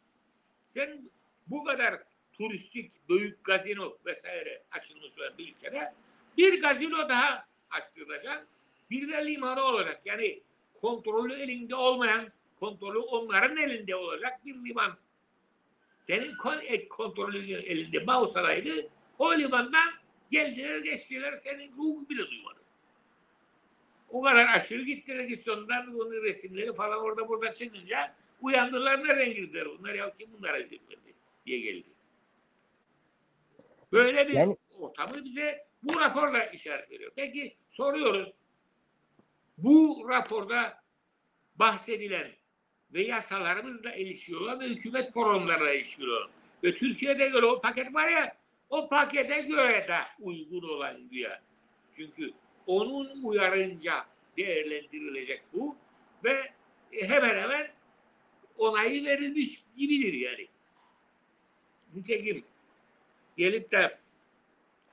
Sen bu kadar turistik büyük gazino vesaire açılmış olan bir ülkede bir gazino daha açtıracak. Bir de limanı olacak. Yani kontrolü elinde olmayan, kontrolü onların elinde olacak bir liman. Senin kon- e, kontrolü elinde Bağ o limandan geldiler geçtiler senin ruhu bile duymadı. O kadar aşırı gittiler ki sonradan bunun resimleri falan orada burada çıkınca uyandılar nereden girdiler bunlar ya kim bunlara izin verdi diye geldi. Böyle bir
Yani-
ortamı bize bu raporla işaret veriyor. Peki soruyoruz. Bu raporda bahsedilen ve yasalarımızla ilişkili olan ve hükümet programlarıyla ilişkili olan ve Türkiye'de göre o paket var ya o pakete göre de uygun olan güya. Çünkü onun uyarınca değerlendirilecek bu ve hemen hemen onayı verilmiş gibidir yani. nitekim gelip de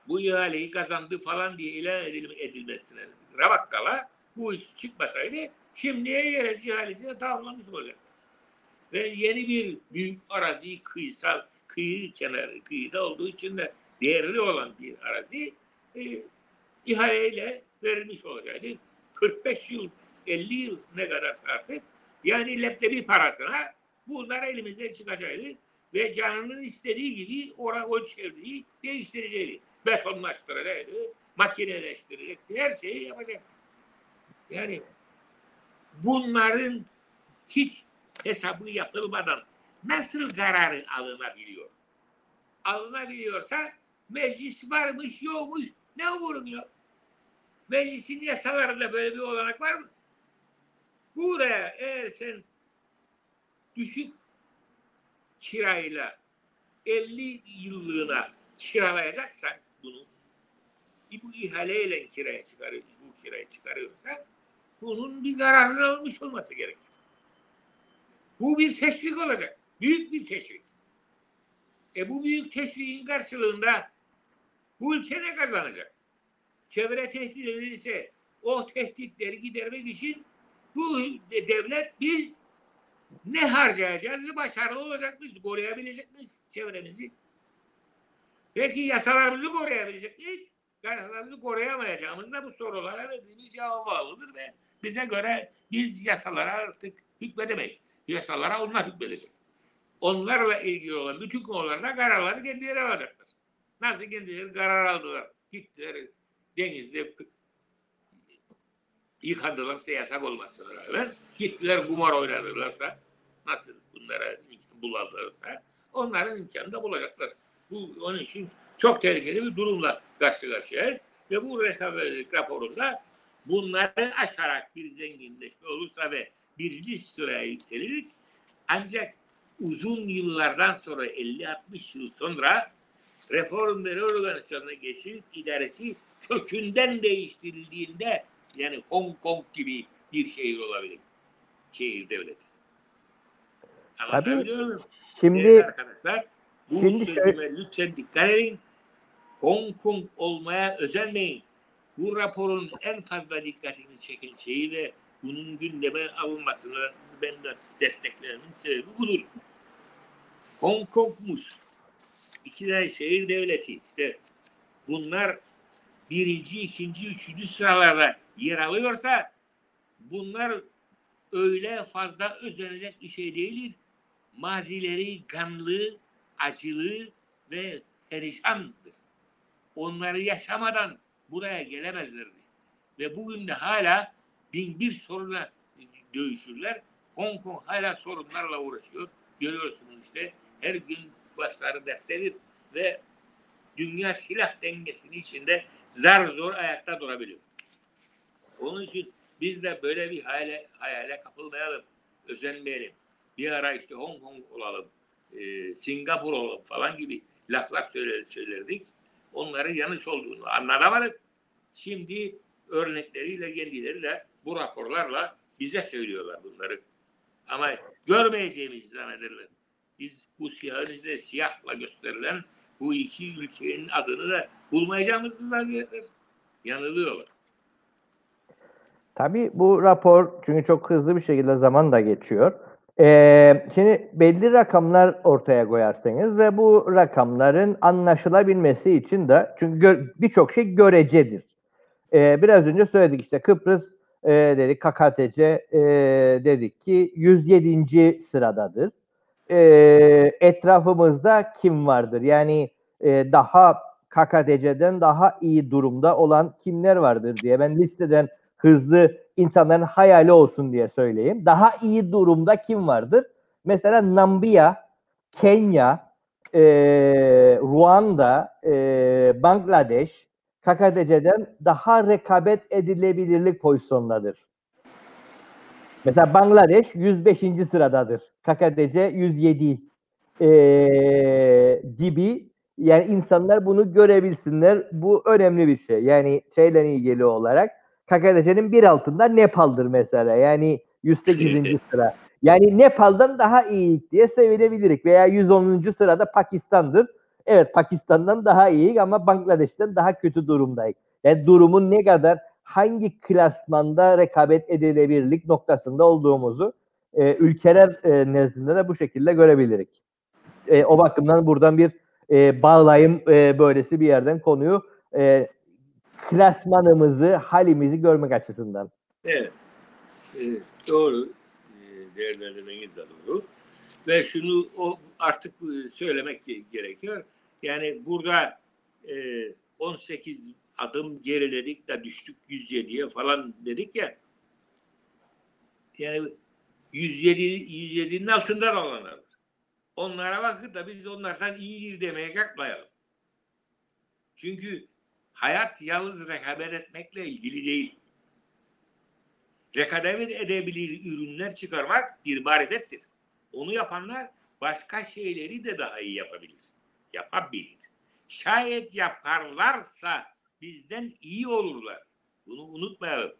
bu ihaleyi kazandı falan diye ilan edil- edilmesine Ravakkala bu iş çıkmasaydı şimdiye ihalesine tamamlamış olacak. Ve yeni bir büyük arazi kıyısal kıyı kenarı kıyıda olduğu için de değerli olan bir arazi e, ihaleyle verilmiş olacaktı. 45 yıl 50 yıl ne kadar artık yani leblebi parasına bunlar elimize çıkacaktı ve canının istediği gibi oraya o çevreyi değiştirecekti. Betonlaştıracaktı, makineleştirecekti, her şeyi yapacaktı. Yani bunların hiç hesabı yapılmadan nasıl kararı alınabiliyor? Alınabiliyorsa meclis varmış yokmuş ne umurunuyor? Meclisin yasalarında böyle bir olanak var mı? Buraya eğer sen düşük kirayla 50 yıllığına kiralayacaksan bunu bu ihaleyle kiraya çıkarıyor, bu kiraya çıkarıyorsa bunun bir kararını almış olması gerekir. Bu bir teşvik olacak. Büyük bir teşvik. E bu büyük teşviğin karşılığında bu ülke ne kazanacak? Çevre tehdit edilirse o tehditleri gidermek için bu devlet biz ne harcayacağız? Başarılı olacak mıyız? Koruyabilecek miyiz çevremizi? Peki yasalarımızı koruyabilecek miyiz? Yasalarımızı koruyamayacağımız da bu sorulara verdiğimiz cevaba bağlıdır ve bize göre biz yasalara artık hükmedemeyiz. Yasalara onlar hükmedecek. Onlarla ilgili olan bütün konularda kararları kendileri alacaklar. Nasıl kendileri karar aldılar? Gittiler denizde yıkandılarsa yasak olmasına rağmen gittiler kumar oynadılarsa nasıl bunlara imkan bularlarsa onların imkanı da bulacaklar. Bu onun için çok tehlikeli bir durumla karşı karşıyayız ve bu rekabetlik raporunda bunları aşarak bir zenginleşme olursa ve birinci sıraya yükselir ancak uzun yıllardan sonra 50-60 yıl sonra reform ve organizasyonuna geçilip idaresi kökünden değiştirildiğinde yani Hong Kong gibi bir şehir olabilir. Şehir devleti. Anlatabiliyor muyum?
Şimdi
Değerli arkadaşlar bu
şimdi
sözüme lütfen dikkat edin. Hong Kong olmaya özenmeyin. Bu raporun en fazla dikkatini çeken şeyi ve bunun gündeme alınmasını ben de desteklememin sebebi budur. Hong Kong'muş. İki tane şehir devleti. İşte bunlar birinci, ikinci, üçüncü sıralarda yer alıyorsa bunlar öyle fazla özenecek bir şey değildir. Mazileri gamlı, acılı ve perişandır. Onları yaşamadan buraya gelemezlerdi. Ve bugün de hala bin bir sorunla dövüşürler. Hong Kong hala sorunlarla uğraşıyor. Görüyorsunuz işte her gün başları dertlenir ve dünya silah dengesinin içinde zar zor ayakta durabiliyor. Onun için biz de böyle bir hayale, hayale kapılmayalım, özenmeyelim. Bir ara işte Hong Kong olalım, e, Singapur olalım falan gibi laflar söyler, söylerdik. Onların yanlış olduğunu anlatamadık. Şimdi örnekleriyle kendileri de bu raporlarla bize söylüyorlar bunları. Ama görmeyeceğimizi zannederler. Biz bu siyahın üzerinde siyahla gösterilen bu iki ülkenin adını da bulmayacağımızı zannederler. Yanılıyorlar.
Tabii bu rapor çünkü çok hızlı bir şekilde zaman da geçiyor. Ee, şimdi belli rakamlar ortaya koyarsınız ve bu rakamların anlaşılabilmesi için de çünkü birçok şey görecedir. Ee, biraz önce söyledik işte Kıbrıs e, dedik KKTC e, dedik ki 107. sıradadır. E, etrafımızda kim vardır? Yani e, daha KKTC'den daha iyi durumda olan kimler vardır diye ben listeden hızlı insanların hayali olsun diye söyleyeyim. Daha iyi durumda kim vardır? Mesela Namibya, Kenya, e, Ruanda, e, Bangladeş, KKTC'den daha rekabet edilebilirlik pozisyondadır. Mesela Bangladeş 105. sıradadır. KKTC 107 e, gibi yani insanlar bunu görebilsinler. Bu önemli bir şey. Yani şeyle ilgili olarak KKTC'nin bir altında Nepal'dır mesela. Yani 108. sıra. Yani Nepal'dan daha iyiyiz diye sevinebilirik veya 110. sırada Pakistan'dır. Evet Pakistan'dan daha iyiyiz ama Bangladeş'ten daha kötü durumdayız. Yani durumun ne kadar hangi klasmanda rekabet edilebilirlik noktasında olduğumuzu e, ülkeler e, nezdinde de bu şekilde görebilirik. E, o bakımdan buradan bir e, bağlayım e, böylesi bir yerden konuyu e, klasmanımızı, halimizi görmek açısından.
Evet. Ee, doğru. Ee, Değerlendirmeniz de doğru. Ve şunu o artık e, söylemek ge- gerekiyor. Yani burada e, 18 adım geriledik de düştük 107'ye falan dedik ya. Yani 107 107'nin altında da olanlar. Onlara bakın da biz onlardan iyiyiz demeye kalkmayalım. Çünkü hayat yalnız rekabet etmekle ilgili değil rekabet edebilir ürünler çıkarmak bir marifettir. Onu yapanlar başka şeyleri de daha iyi yapabilir. Yapabilir. Şayet yaparlarsa bizden iyi olurlar. Bunu unutmayalım.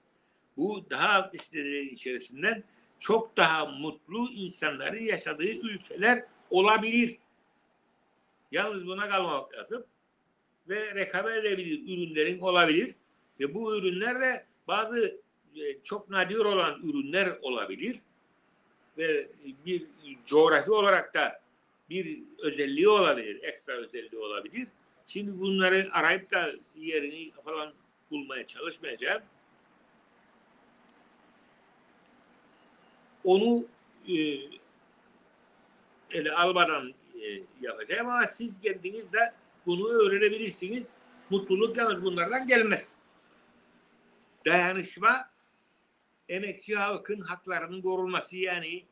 Bu daha alt listelerin içerisinden çok daha mutlu insanların yaşadığı ülkeler olabilir. Yalnız buna kalmamak lazım. Ve rekabet edebilir ürünlerin olabilir. Ve bu ürünler de bazı e, çok nadir olan ürünler olabilir ve bir coğrafi olarak da bir özelliği olabilir, ekstra özelliği olabilir. Şimdi bunları arayıp da yerini falan bulmaya çalışmayacağım. Onu e, ele almadan e, yapacağım ama siz kendiniz de bunu öğrenebilirsiniz. Mutluluk yalnız bunlardan gelmez. Dayanışma emekçi halkın haklarının korunması yani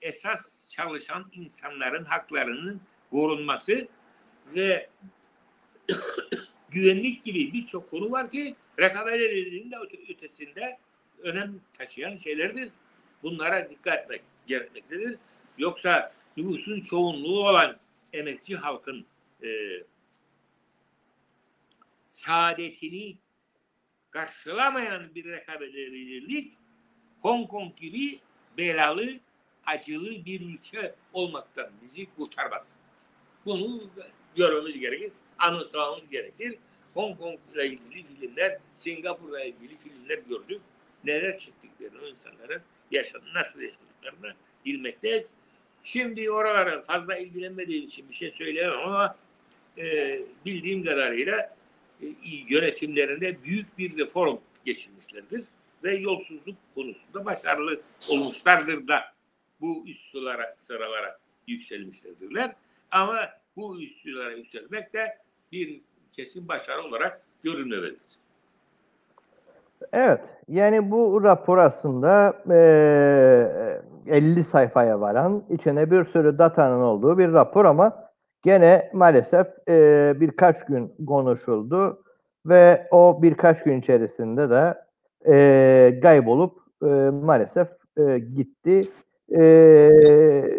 esas çalışan insanların haklarının korunması ve güvenlik gibi birçok konu var ki rekabet edildiğinin de öte- ötesinde önem taşıyan şeylerdir. Bunlara dikkat etmek gerekmektedir. Yoksa nüfusun çoğunluğu olan emekçi halkın e, saadetini karşılamayan bir rekabet edebilirlik Hong Kong gibi belalı, acılı bir ülke olmaktan bizi kurtarmaz. Bunu görmemiz gerekir, anımsamamız gerekir. Hong Kong ile ilgili filmler, Singapur'la ilgili filmler gördük. Neler çektiklerini o insanların yaşadı, nasıl yaşadıklarını bilmekteyiz. Şimdi oralara fazla ilgilenmediğim için bir şey söyleyemem ama e, bildiğim kadarıyla yönetimlerinde büyük bir reform geçirmişlerdir ve yolsuzluk konusunda başarılı olmuşlardır da bu üst sıralara, sıralara yükselmişlerdirler. Ama bu üst sıralara yükselmek de bir kesin başarı olarak görülmelidir.
Evet, yani bu rapor aslında eee 50 sayfaya varan, içine bir sürü datanın olduğu bir rapor ama gene maalesef eee, birkaç gün konuşuldu ve o birkaç gün içerisinde de eee kaybolup eee, maalesef eee, gitti. Eee,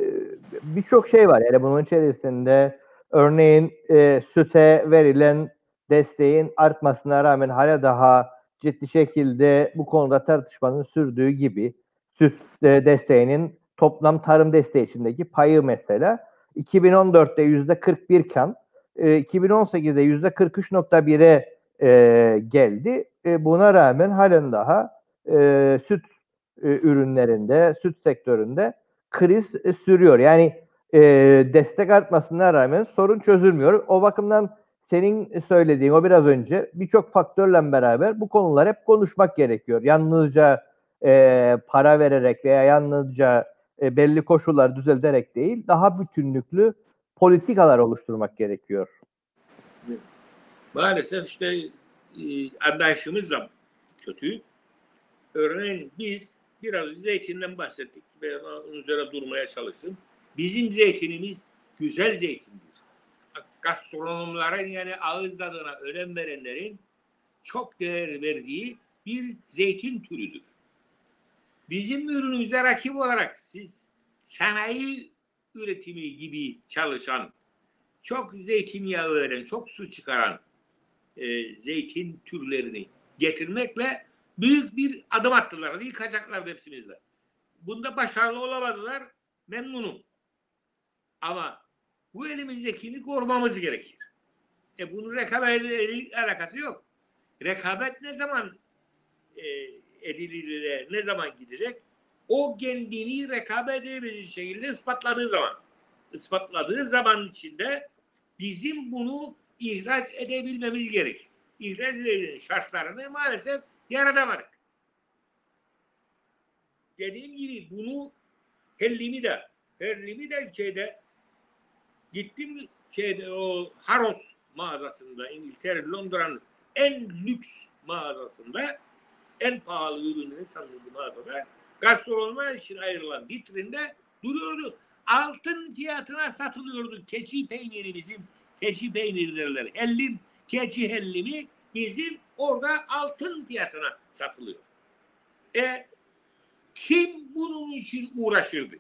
Birçok şey var yani bunun içerisinde örneğin eee, süte verilen desteğin artmasına rağmen hala daha ciddi şekilde bu konuda tartışmanın sürdüğü gibi süt e, desteğinin toplam tarım desteği içindeki payı mesela 2014'te yüzde 41 iken e, 2018'de yüzde 43.1'e e, geldi. E, buna rağmen halen daha e, süt e, ürünlerinde, süt sektöründe kriz e, sürüyor. Yani e, destek artmasına rağmen sorun çözülmüyor. O bakımdan senin söylediğin o biraz önce birçok faktörle beraber bu konular hep konuşmak gerekiyor. Yalnızca e, para vererek veya yalnızca e, belli koşullar düzelterek değil, daha bütünlüklü politikalar oluşturmak gerekiyor.
Maalesef işte e, anlayışımız da kötü. Örneğin biz biraz zeytinden bahsettik ve onun üzerine durmaya çalıştım. Bizim zeytinimiz güzel zeytindir. Gastronomların yani ağız tadına önem verenlerin çok değer verdiği bir zeytin türüdür. Bizim ürünümüze rakip olarak siz sanayi üretimi gibi çalışan, çok zeytinyağı veren, çok su çıkaran e, zeytin türlerini getirmekle büyük bir adım attılar. Yıkacaklar hepsimizle. bunda başarılı olamadılar. Memnunum. Ama bu elimizdekini korumamız gerekir. E bunun rekabetle alakası yok. Rekabet ne zaman e, edilir, ne zaman gidecek? O kendini rekabet edebilecek şekilde ispatladığı zaman. ispatladığı zaman içinde bizim bunu ihraç edebilmemiz gerekir. İhraç edebilmenin şartlarını maalesef yaratamadık. Dediğim gibi bunu hellimi de hellimi de şeyde gittim şeyde o Harrods mağazasında İngiltere Londra'nın en lüks mağazasında en pahalı ürünlerin satıldığı mağazada gastronomi için ayrılan vitrinde duruyordu. Altın fiyatına satılıyordu keçi peyniri bizim keçi peyniri derler. Hellim, keçi hellimi bizim orada altın fiyatına satılıyor. E kim bunun için uğraşırdı?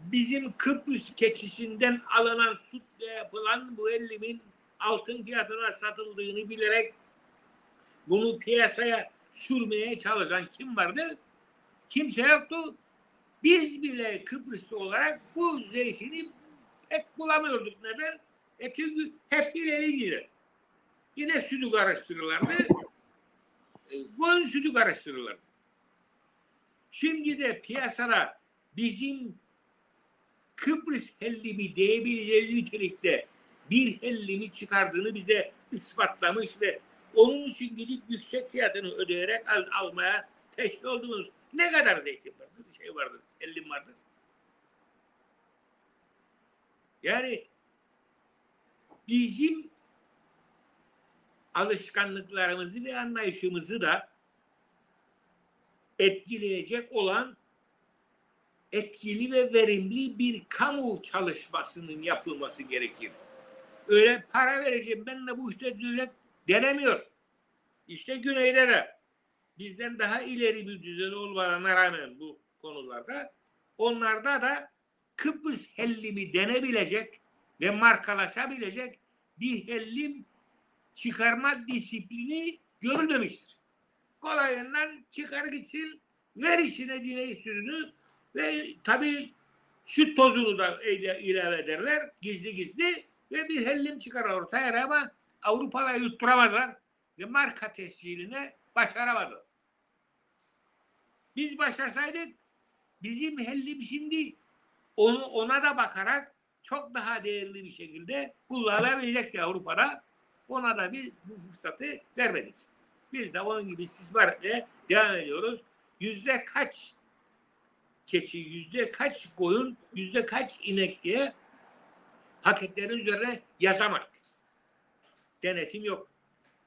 Bizim Kıbrıs keçisinden alınan sütle yapılan bu ellimin altın fiyatına satıldığını bilerek bunu piyasaya sürmeye çalışan kim vardı? Kimse yoktu. Biz bile Kıbrıslı olarak bu zeytini pek bulamıyorduk. Neden? E çünkü hep ileri gider. Yine sütü karıştırırlardı. E, koyun sütü karıştırırlardı. Şimdi de piyasada bizim Kıbrıs hellimi diyebileceğimiz nitelikte bir hellimi çıkardığını bize ispatlamış ve onun için gidip yüksek fiyatını ödeyerek al, almaya teşvik oldunuz. Ne kadar zeytin vardır, bir şey vardır, hellim vardır. Yani bizim alışkanlıklarımızı ve anlayışımızı da etkileyecek olan etkili ve verimli bir kamu çalışmasının yapılması gerekir. Öyle para vereceğim ben de bu işte düzelt denemiyor. İşte güneyde de bizden daha ileri bir düzen olmalarına rağmen bu konularda onlarda da Kıbrıs hellimi denebilecek ve markalaşabilecek bir hellim çıkarma disiplini görülmemiştir. Kolayından çıkar gitsin, ver işine diney sürünü ve tabii süt tozunu da ilave ederler gizli gizli ve bir hellim çıkar ortaya ama Avrupa'da yutturamadılar ve marka tescilini başaramadı. Biz başarsaydık bizim hellim şimdi onu ona da bakarak çok daha değerli bir şekilde kullanılabilecekti Avrupa'da. Ona da bir bu fırsatı vermedik. Biz de onun gibi istismarla devam ediyoruz. Yüzde kaç keçi, yüzde kaç koyun, yüzde kaç inek diye paketlerin üzerine yazamadık. Denetim yok.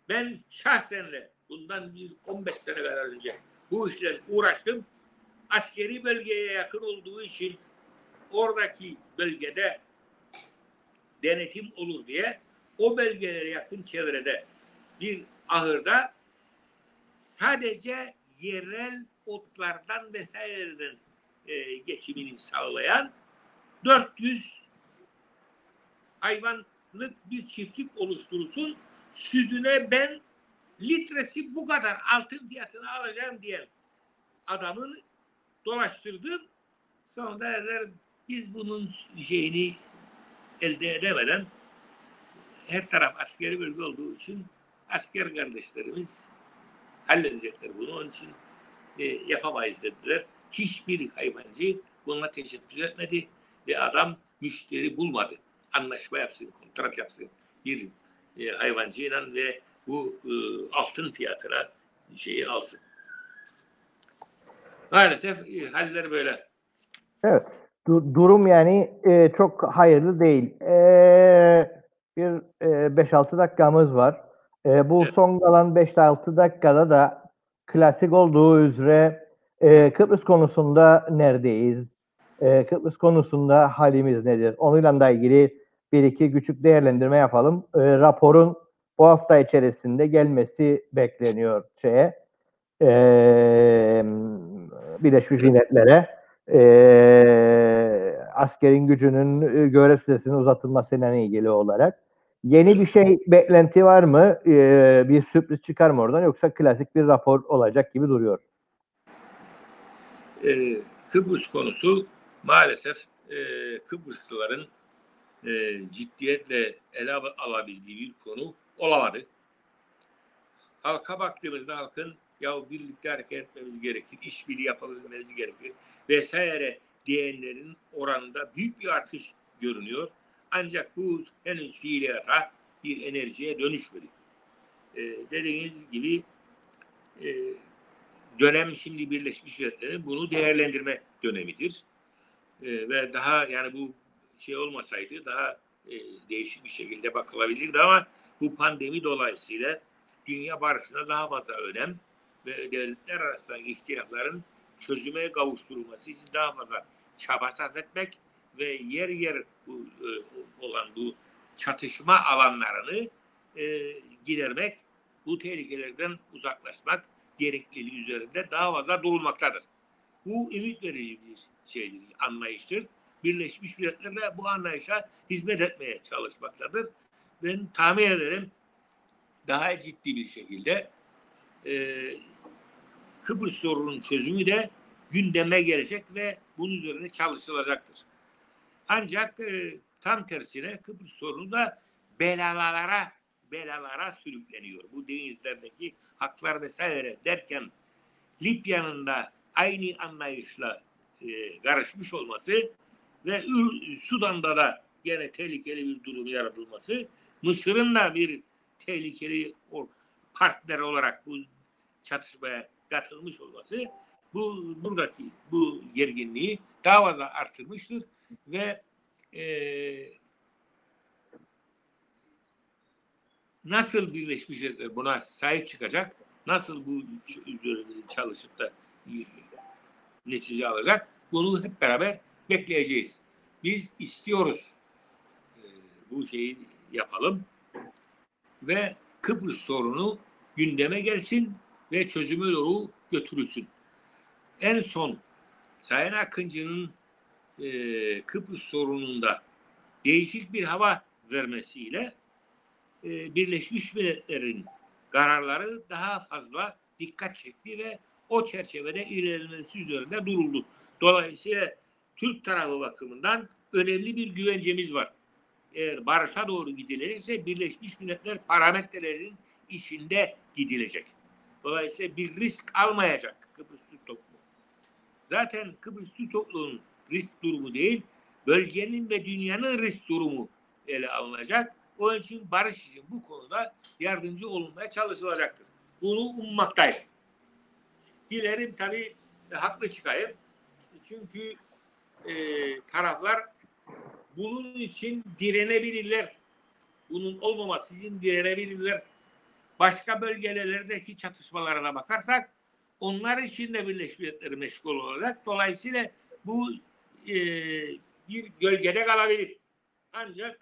Ben şahsenle bundan bir 15 sene kadar önce bu işle uğraştım. Askeri bölgeye yakın olduğu için oradaki bölgede denetim olur diye o bölgelere yakın çevrede bir ahırda sadece yerel otlardan vesaireden e, geçimini sağlayan 400 hayvanlık bir çiftlik oluşturulsun. Sütüne ben litresi bu kadar altın fiyatını alacağım diyen adamın dolaştırdım. Sonra derler biz bunun şeyini elde edemeden her taraf askeri bölge olduğu için asker kardeşlerimiz halledecekler bunu. Onun için e, yapamayız dediler. Hiçbir hayvancı buna teşebbüs etmedi ve adam müşteri bulmadı. Anlaşma yapsın, kontrat yapsın bir e, hayvancıyla ve bu e, altın fiyatına şeyi alsın. Maalesef e, haller böyle.
Evet. Du- durum yani e, çok hayırlı değil. E, bir e, 5-6 dakikamız var. E, bu
Evet.
son kalan 5-6 dakikada da klasik olduğu üzere e, Kıbrıs konusunda neredeyiz? E, Kıbrıs konusunda halimiz nedir? Onunla da ilgili bir iki küçük değerlendirme yapalım. E, raporun bu hafta içerisinde gelmesi bekleniyor şeye. E, Birleşmiş Milletler'e e, askerin gücünün e, görev süresinin uzatılmasıyla ilgili olarak. Yeni bir şey beklenti var mı? E, bir sürpriz çıkar mı oradan yoksa klasik bir rapor olacak gibi duruyor.
e, Kıbrıs konusu maalesef e, Kıbrıslıların e, ciddiyetle ele al- alabildiği bir konu olamadı. Halka baktığımızda halkın ya birlikte hareket etmemiz gerekir, işbirliği yapabilmemiz gerekir vesaire diyenlerin oranında büyük bir artış görünüyor. Ancak bu henüz fiiliyata bir enerjiye dönüşmedi. Ee, dediğiniz gibi e, dönem şimdi Birleşmiş Milletler'in bunu değerlendirme dönemidir. Ee, ve daha yani bu şey olmasaydı daha e, değişik bir şekilde bakılabilirdi ama bu pandemi dolayısıyla dünya barışına daha fazla önem ve devletler arasındaki ihtilafların çözüme kavuşturulması için daha fazla çaba sarf etmek ve yer yer bu, e, olan bu çatışma alanlarını e, gidermek, bu tehlikelerden uzaklaşmak gerekliliği üzerinde daha fazla durulmaktadır. Bu ümit verici bir şeydir, anlayıştır. Birleşmiş Milletler de bu anlayışa hizmet etmeye çalışmaktadır. Ben tahmin ederim daha ciddi bir şekilde e, Kıbrıs sorunun çözümü de gündeme gelecek ve bunun üzerine çalışılacaktır. Ancak e, tam tersine Kıbrıs sorunu da belalara belalara sürükleniyor. Bu denizlerdeki haklar vesaire derken Libya'nın da aynı anlayışla e, karışmış olması ve Sudan'da da gene tehlikeli bir durum yaratılması, Mısır'ın da bir tehlikeli partner olarak bu çatışmaya katılmış olması bu buradaki bu gerginliği daha fazla artırmıştır ve e, nasıl Birleşmiş Milletler buna sahip çıkacak, nasıl bu çalışıp da e, netice alacak, bunu hep beraber bekleyeceğiz. Biz istiyoruz e, bu şeyi yapalım ve Kıbrıs sorunu gündeme gelsin ve çözüme doğru götürülsün. En son Sayın Akıncı'nın e, Kıbrıs sorununda değişik bir hava vermesiyle e, Birleşmiş Milletler'in kararları daha fazla dikkat çekti ve o çerçevede ilerlemesi üzerinde duruldu. Dolayısıyla Türk tarafı bakımından önemli bir güvencemiz var. Eğer barışa doğru gidilirse Birleşmiş Milletler parametrelerinin içinde gidilecek. Dolayısıyla bir risk almayacak Kıbrıs Türk toplumu. Zaten Kıbrıs Türk toplumunun risk durumu değil, bölgenin ve dünyanın risk durumu ele alınacak. Onun için barış için bu konuda yardımcı olunmaya çalışılacaktır. Bunu ummaktayız. Dilerim tabii haklı çıkayım. Çünkü e, taraflar bunun için direnebilirler. Bunun olmaması için direnebilirler. Başka bölgelerdeki çatışmalarına bakarsak onlar için de Birleşmiş Milletler meşgul olacak. Dolayısıyla bu e, bir gölgede kalabilir. Ancak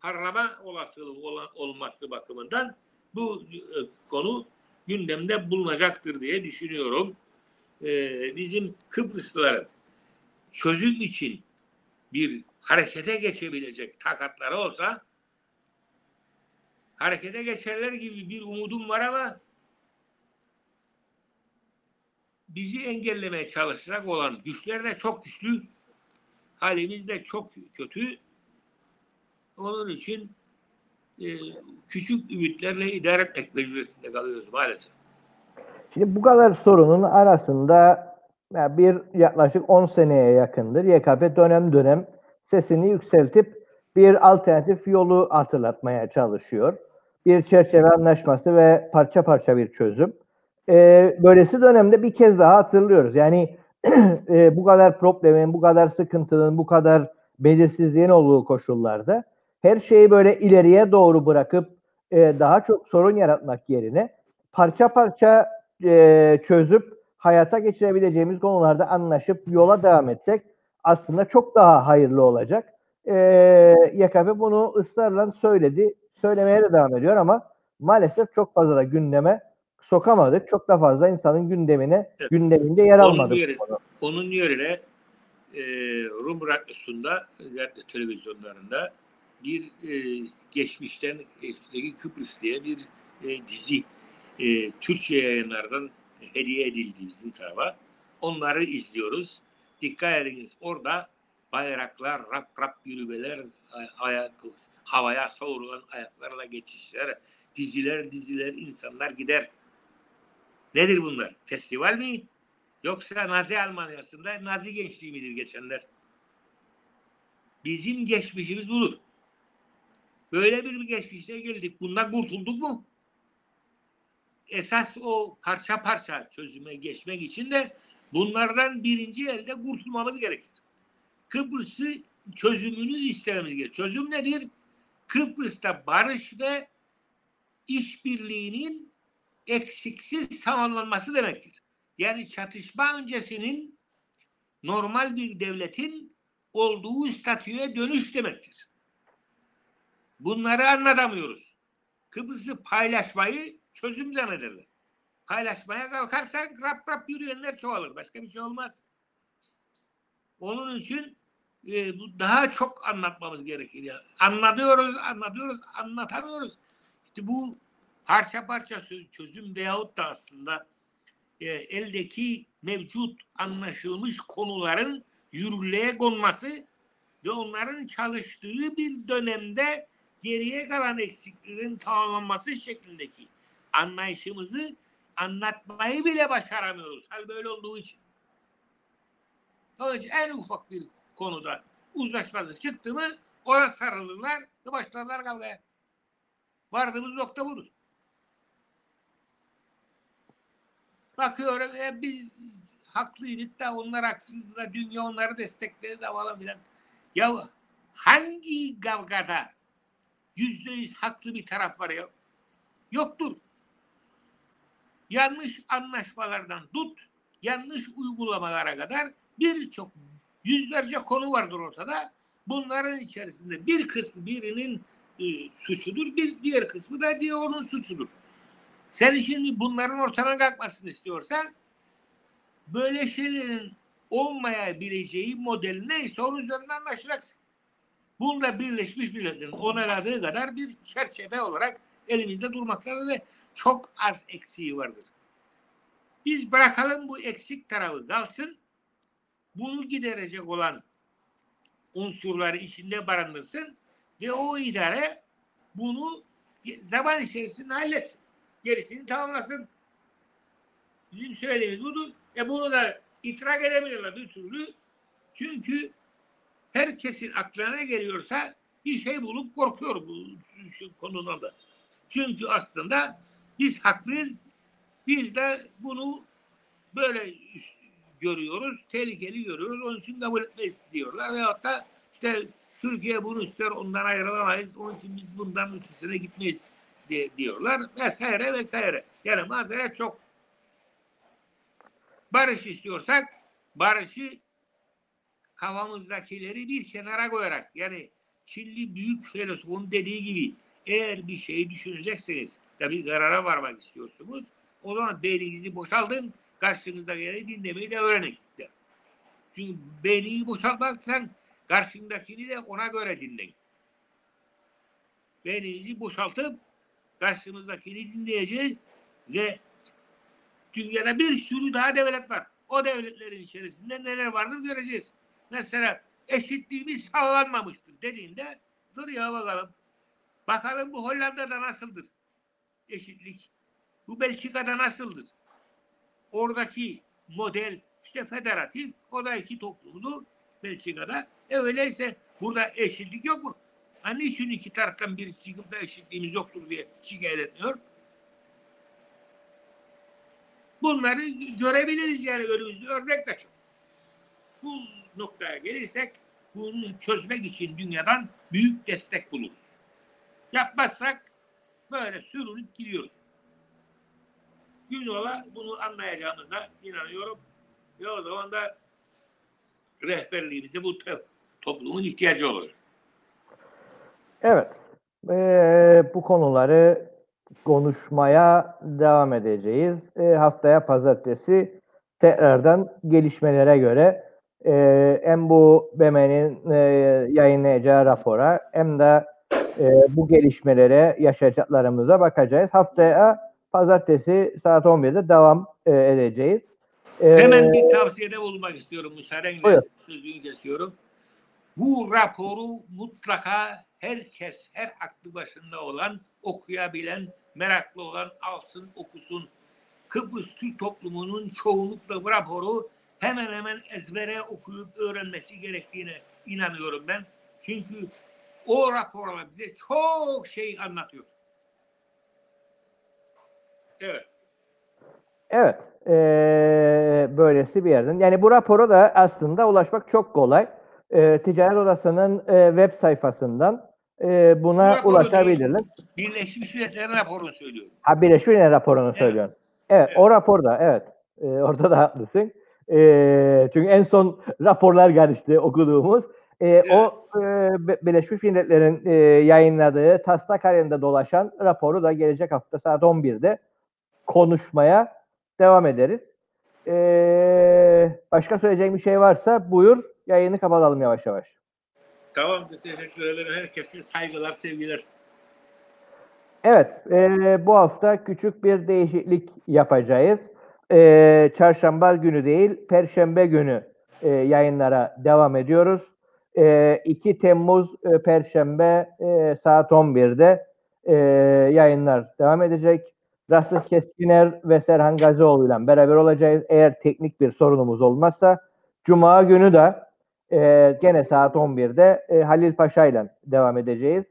parlama olasılığı olan, olması bakımından bu e, konu gündemde bulunacaktır diye düşünüyorum. E, bizim Kıbrıslıların çözüm için bir harekete geçebilecek takatları olsa harekete geçerler gibi bir umudum var ama bizi engellemeye çalışacak olan güçler de çok güçlü. Halimiz de çok kötü. Onun için e, küçük ümitlerle idare etmek mecburiyetinde kalıyoruz maalesef.
Şimdi bu kadar sorunun arasında ya bir yaklaşık 10 seneye yakındır YKP dönem dönem sesini yükseltip bir alternatif yolu hatırlatmaya çalışıyor. Bir çerçeve anlaşması ve parça parça bir çözüm. Ee, böylesi dönemde bir kez daha hatırlıyoruz. Yani e, bu kadar problemin, bu kadar sıkıntının, bu kadar belirsizliğin olduğu koşullarda her şeyi böyle ileriye doğru bırakıp e, daha çok sorun yaratmak yerine parça parça e, çözüp hayata geçirebileceğimiz konularda anlaşıp yola devam etsek aslında çok daha hayırlı olacak. E, YKP bunu ısrarla söyledi. Söylemeye de devam ediyor ama maalesef çok fazla da gündeme sokamadık. Çok da fazla insanın gündemine
Evet.
gündeminde yer
Onun
almadık.
yeri-
bu konu.
Onun yerine e, Rum Radyosu'nda, televizyonlarında bir e, geçmişten geçmişteki Kıbrıs diye bir e, dizi e, Türkçe yayınlardan hediye edildi bizim tarafa. onları izliyoruz. Dikkat ediniz orada bayraklar, rap rap yürümeler, ay- ayak, havaya savrulan ayaklarla geçişler, diziler diziler insanlar gider. Nedir bunlar? Festival mi? Yoksa Nazi Almanya'sında Nazi gençliği midir geçenler? Bizim geçmişimiz budur. Böyle bir geçmişte geldik. Bundan kurtulduk mu? Esas o parça parça çözüme geçmek için de bunlardan birinci elde kurtulmamız gerekir. Kıbrıs'ı çözümünü istememiz gerekir. Çözüm nedir? Kıbrıs'ta barış ve işbirliğinin eksiksiz tamamlanması demektir. Yani çatışma öncesinin normal bir devletin olduğu statüye dönüş demektir. Bunları anlatamıyoruz. Kıbrıs'ı paylaşmayı çözüm zannederler. Paylaşmaya kalkarsak rap rap yürüyenler çoğalır. Başka bir şey olmaz. Onun için e, bu daha çok anlatmamız gerekir. Yani. Anlatıyoruz, anlatıyoruz, anlatamıyoruz. İşte bu parça parça çözüm veyahut da aslında e, eldeki mevcut anlaşılmış konuların yürürlüğe konması ve onların çalıştığı bir dönemde geriye kalan eksiklerin tamamlanması şeklindeki anlayışımızı anlatmayı bile başaramıyoruz. Hal böyle olduğu için. Onun en ufak bir konuda uzlaşmazlık çıktı mı ona sarılırlar ve başlarlar kavgaya. Vardığımız nokta budur. Bakıyorum e, biz haklıydık da onlar haksızdı da dünya onları destekledi de falan filan. Ya hangi kavgada yüzde yüz haklı bir taraf var ya? Yoktur. Yanlış anlaşmalardan tut, yanlış uygulamalara kadar birçok yüzlerce konu vardır ortada. Bunların içerisinde bir kısmı birinin e, suçudur, bir diğer kısmı da diye onun suçudur. Sen şimdi bunların ortadan kalkmasını istiyorsan böyle şeylerin olmayabileceği model neyse onun üzerinden anlaşacaksın. Bunda Birleşmiş Milletler'in onayladığı kadar bir çerçeve olarak elimizde durmaktadır ve çok az eksiği vardır. Biz bırakalım bu eksik tarafı kalsın. Bunu giderecek olan unsurları içinde barındırsın ve o idare bunu zaman içerisinde halletsin. Gerisini tamamlasın. Bizim söylediğimiz budur. E bunu da itirak edemiyorlar bir türlü. Çünkü herkesin aklına geliyorsa bir şey bulup korkuyor bu şu da. Çünkü aslında biz haklıyız. Biz de bunu böyle görüyoruz, tehlikeli görüyoruz. Onun için kabul etmeyiz diyorlar. Veyahut da işte Türkiye bunu ister ondan ayrılamayız. Onun için biz bundan ötesine gitmeyiz diye, diyorlar. Vesaire vesaire. Yani mazeret çok. Barış istiyorsak barışı kafamızdakileri bir kenara koyarak yani Çinli büyük filozofun dediği gibi eğer bir şeyi düşünecekseniz tabii karara varmak istiyorsunuz o zaman beyninizi boşaltın karşınızdakileri dinlemeyi de öğrenin. der. Çünkü beynini boşaltmaksan karşındakini de ona göre dinleyin. Beyninizi boşaltıp karşımızdakini dinleyeceğiz ve dünyada bir sürü daha devlet var. O devletlerin içerisinde neler vardır göreceğiz. Mesela eşitliğimiz sağlanmamıştır dediğinde dur ya bakalım. Bakalım bu Hollanda'da nasıldır eşitlik? Bu Belçika'da nasıldır? Oradaki model işte federatif, o da iki toplumlu Belçika'da. E öyleyse burada eşitlik yok mu? Hani niçin iki taraftan biri çıkıp da eşitliğimiz yoktur diye şikayet etmiyor? Bunları görebiliriz yani önümüzde örnek de çok. Bu noktaya gelirsek bunu çözmek için dünyadan büyük destek buluruz. Yapmazsak böyle sürünüp gidiyoruz. Gün ola bunu anlayacağımıza inanıyorum. Ve o zaman da rehberliğimize bu toplumun ihtiyacı olacak.
Evet. Ee, bu konuları konuşmaya devam edeceğiz. Ee, haftaya pazartesi tekrardan gelişmelere göre e, hem bu BM'nin e, yayınlayacağı rapora hem de e, bu gelişmelere yaşayacaklarımıza bakacağız. Haftaya pazartesi saat 11'de devam e, edeceğiz.
Ee,
Hemen bir tavsiyede bulunmak istiyorum müsaadenle
Buyur.
sözünü kesiyorum. Bu raporu mutlaka herkes, her aklı başında olan, okuyabilen, meraklı olan alsın, okusun. Kıbrıs Türk toplumunun çoğunlukla bu raporu hemen hemen ezbere okuyup öğrenmesi gerektiğine inanıyorum ben. Çünkü o raporlar bize çok şey anlatıyor. Evet.
Evet. eee, böylesi bir yerden. Yani bu rapora da aslında ulaşmak çok kolay. Eee, Ticaret Odası'nın eee, web sayfasından eee, buna
Bu
ulaşabilirler.
Birleşmiş Milletler'in raporunu söylüyorum.
Ha Birleşmiş Milletler raporunu
Evet.
söylüyorsun. Evet, o raporda evet. Ee, orada da haklısın. Ee, çünkü en son raporlar karıştı okuduğumuz. Ee, O e, Birleşmiş Milletler'in e, yayınladığı taslak halinde dolaşan raporu da gelecek hafta saat 11'de konuşmaya devam ederiz. Ee, başka söyleyeceğim bir şey varsa buyur. Yayını kapatalım yavaş yavaş.
Tamamdır. Teşekkür ederim. Herkese saygılar, sevgiler.
Evet, eee, bu hafta küçük bir değişiklik yapacağız. Eee, çarşamba günü değil, perşembe günü eee, yayınlara devam ediyoruz. Eee 2 Temmuz eee, perşembe eee, saat 11'de eee, yayınlar devam edecek. Rasul Keskiner ve Serhan Gazioğlu ile beraber olacağız. Eğer teknik bir sorunumuz olmazsa Cuma günü de eee, gene saat 11'de eee, Halil Paşa ile devam edeceğiz.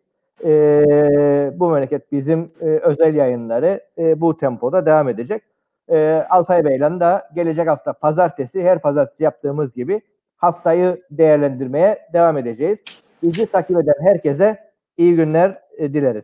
Ee, bu memleket bizim e, özel yayınları e, bu tempoda devam edecek. E, Alpay Bey'le de gelecek hafta pazartesi her pazartesi yaptığımız gibi haftayı değerlendirmeye devam edeceğiz. Bizi takip eden herkese iyi günler e, dileriz.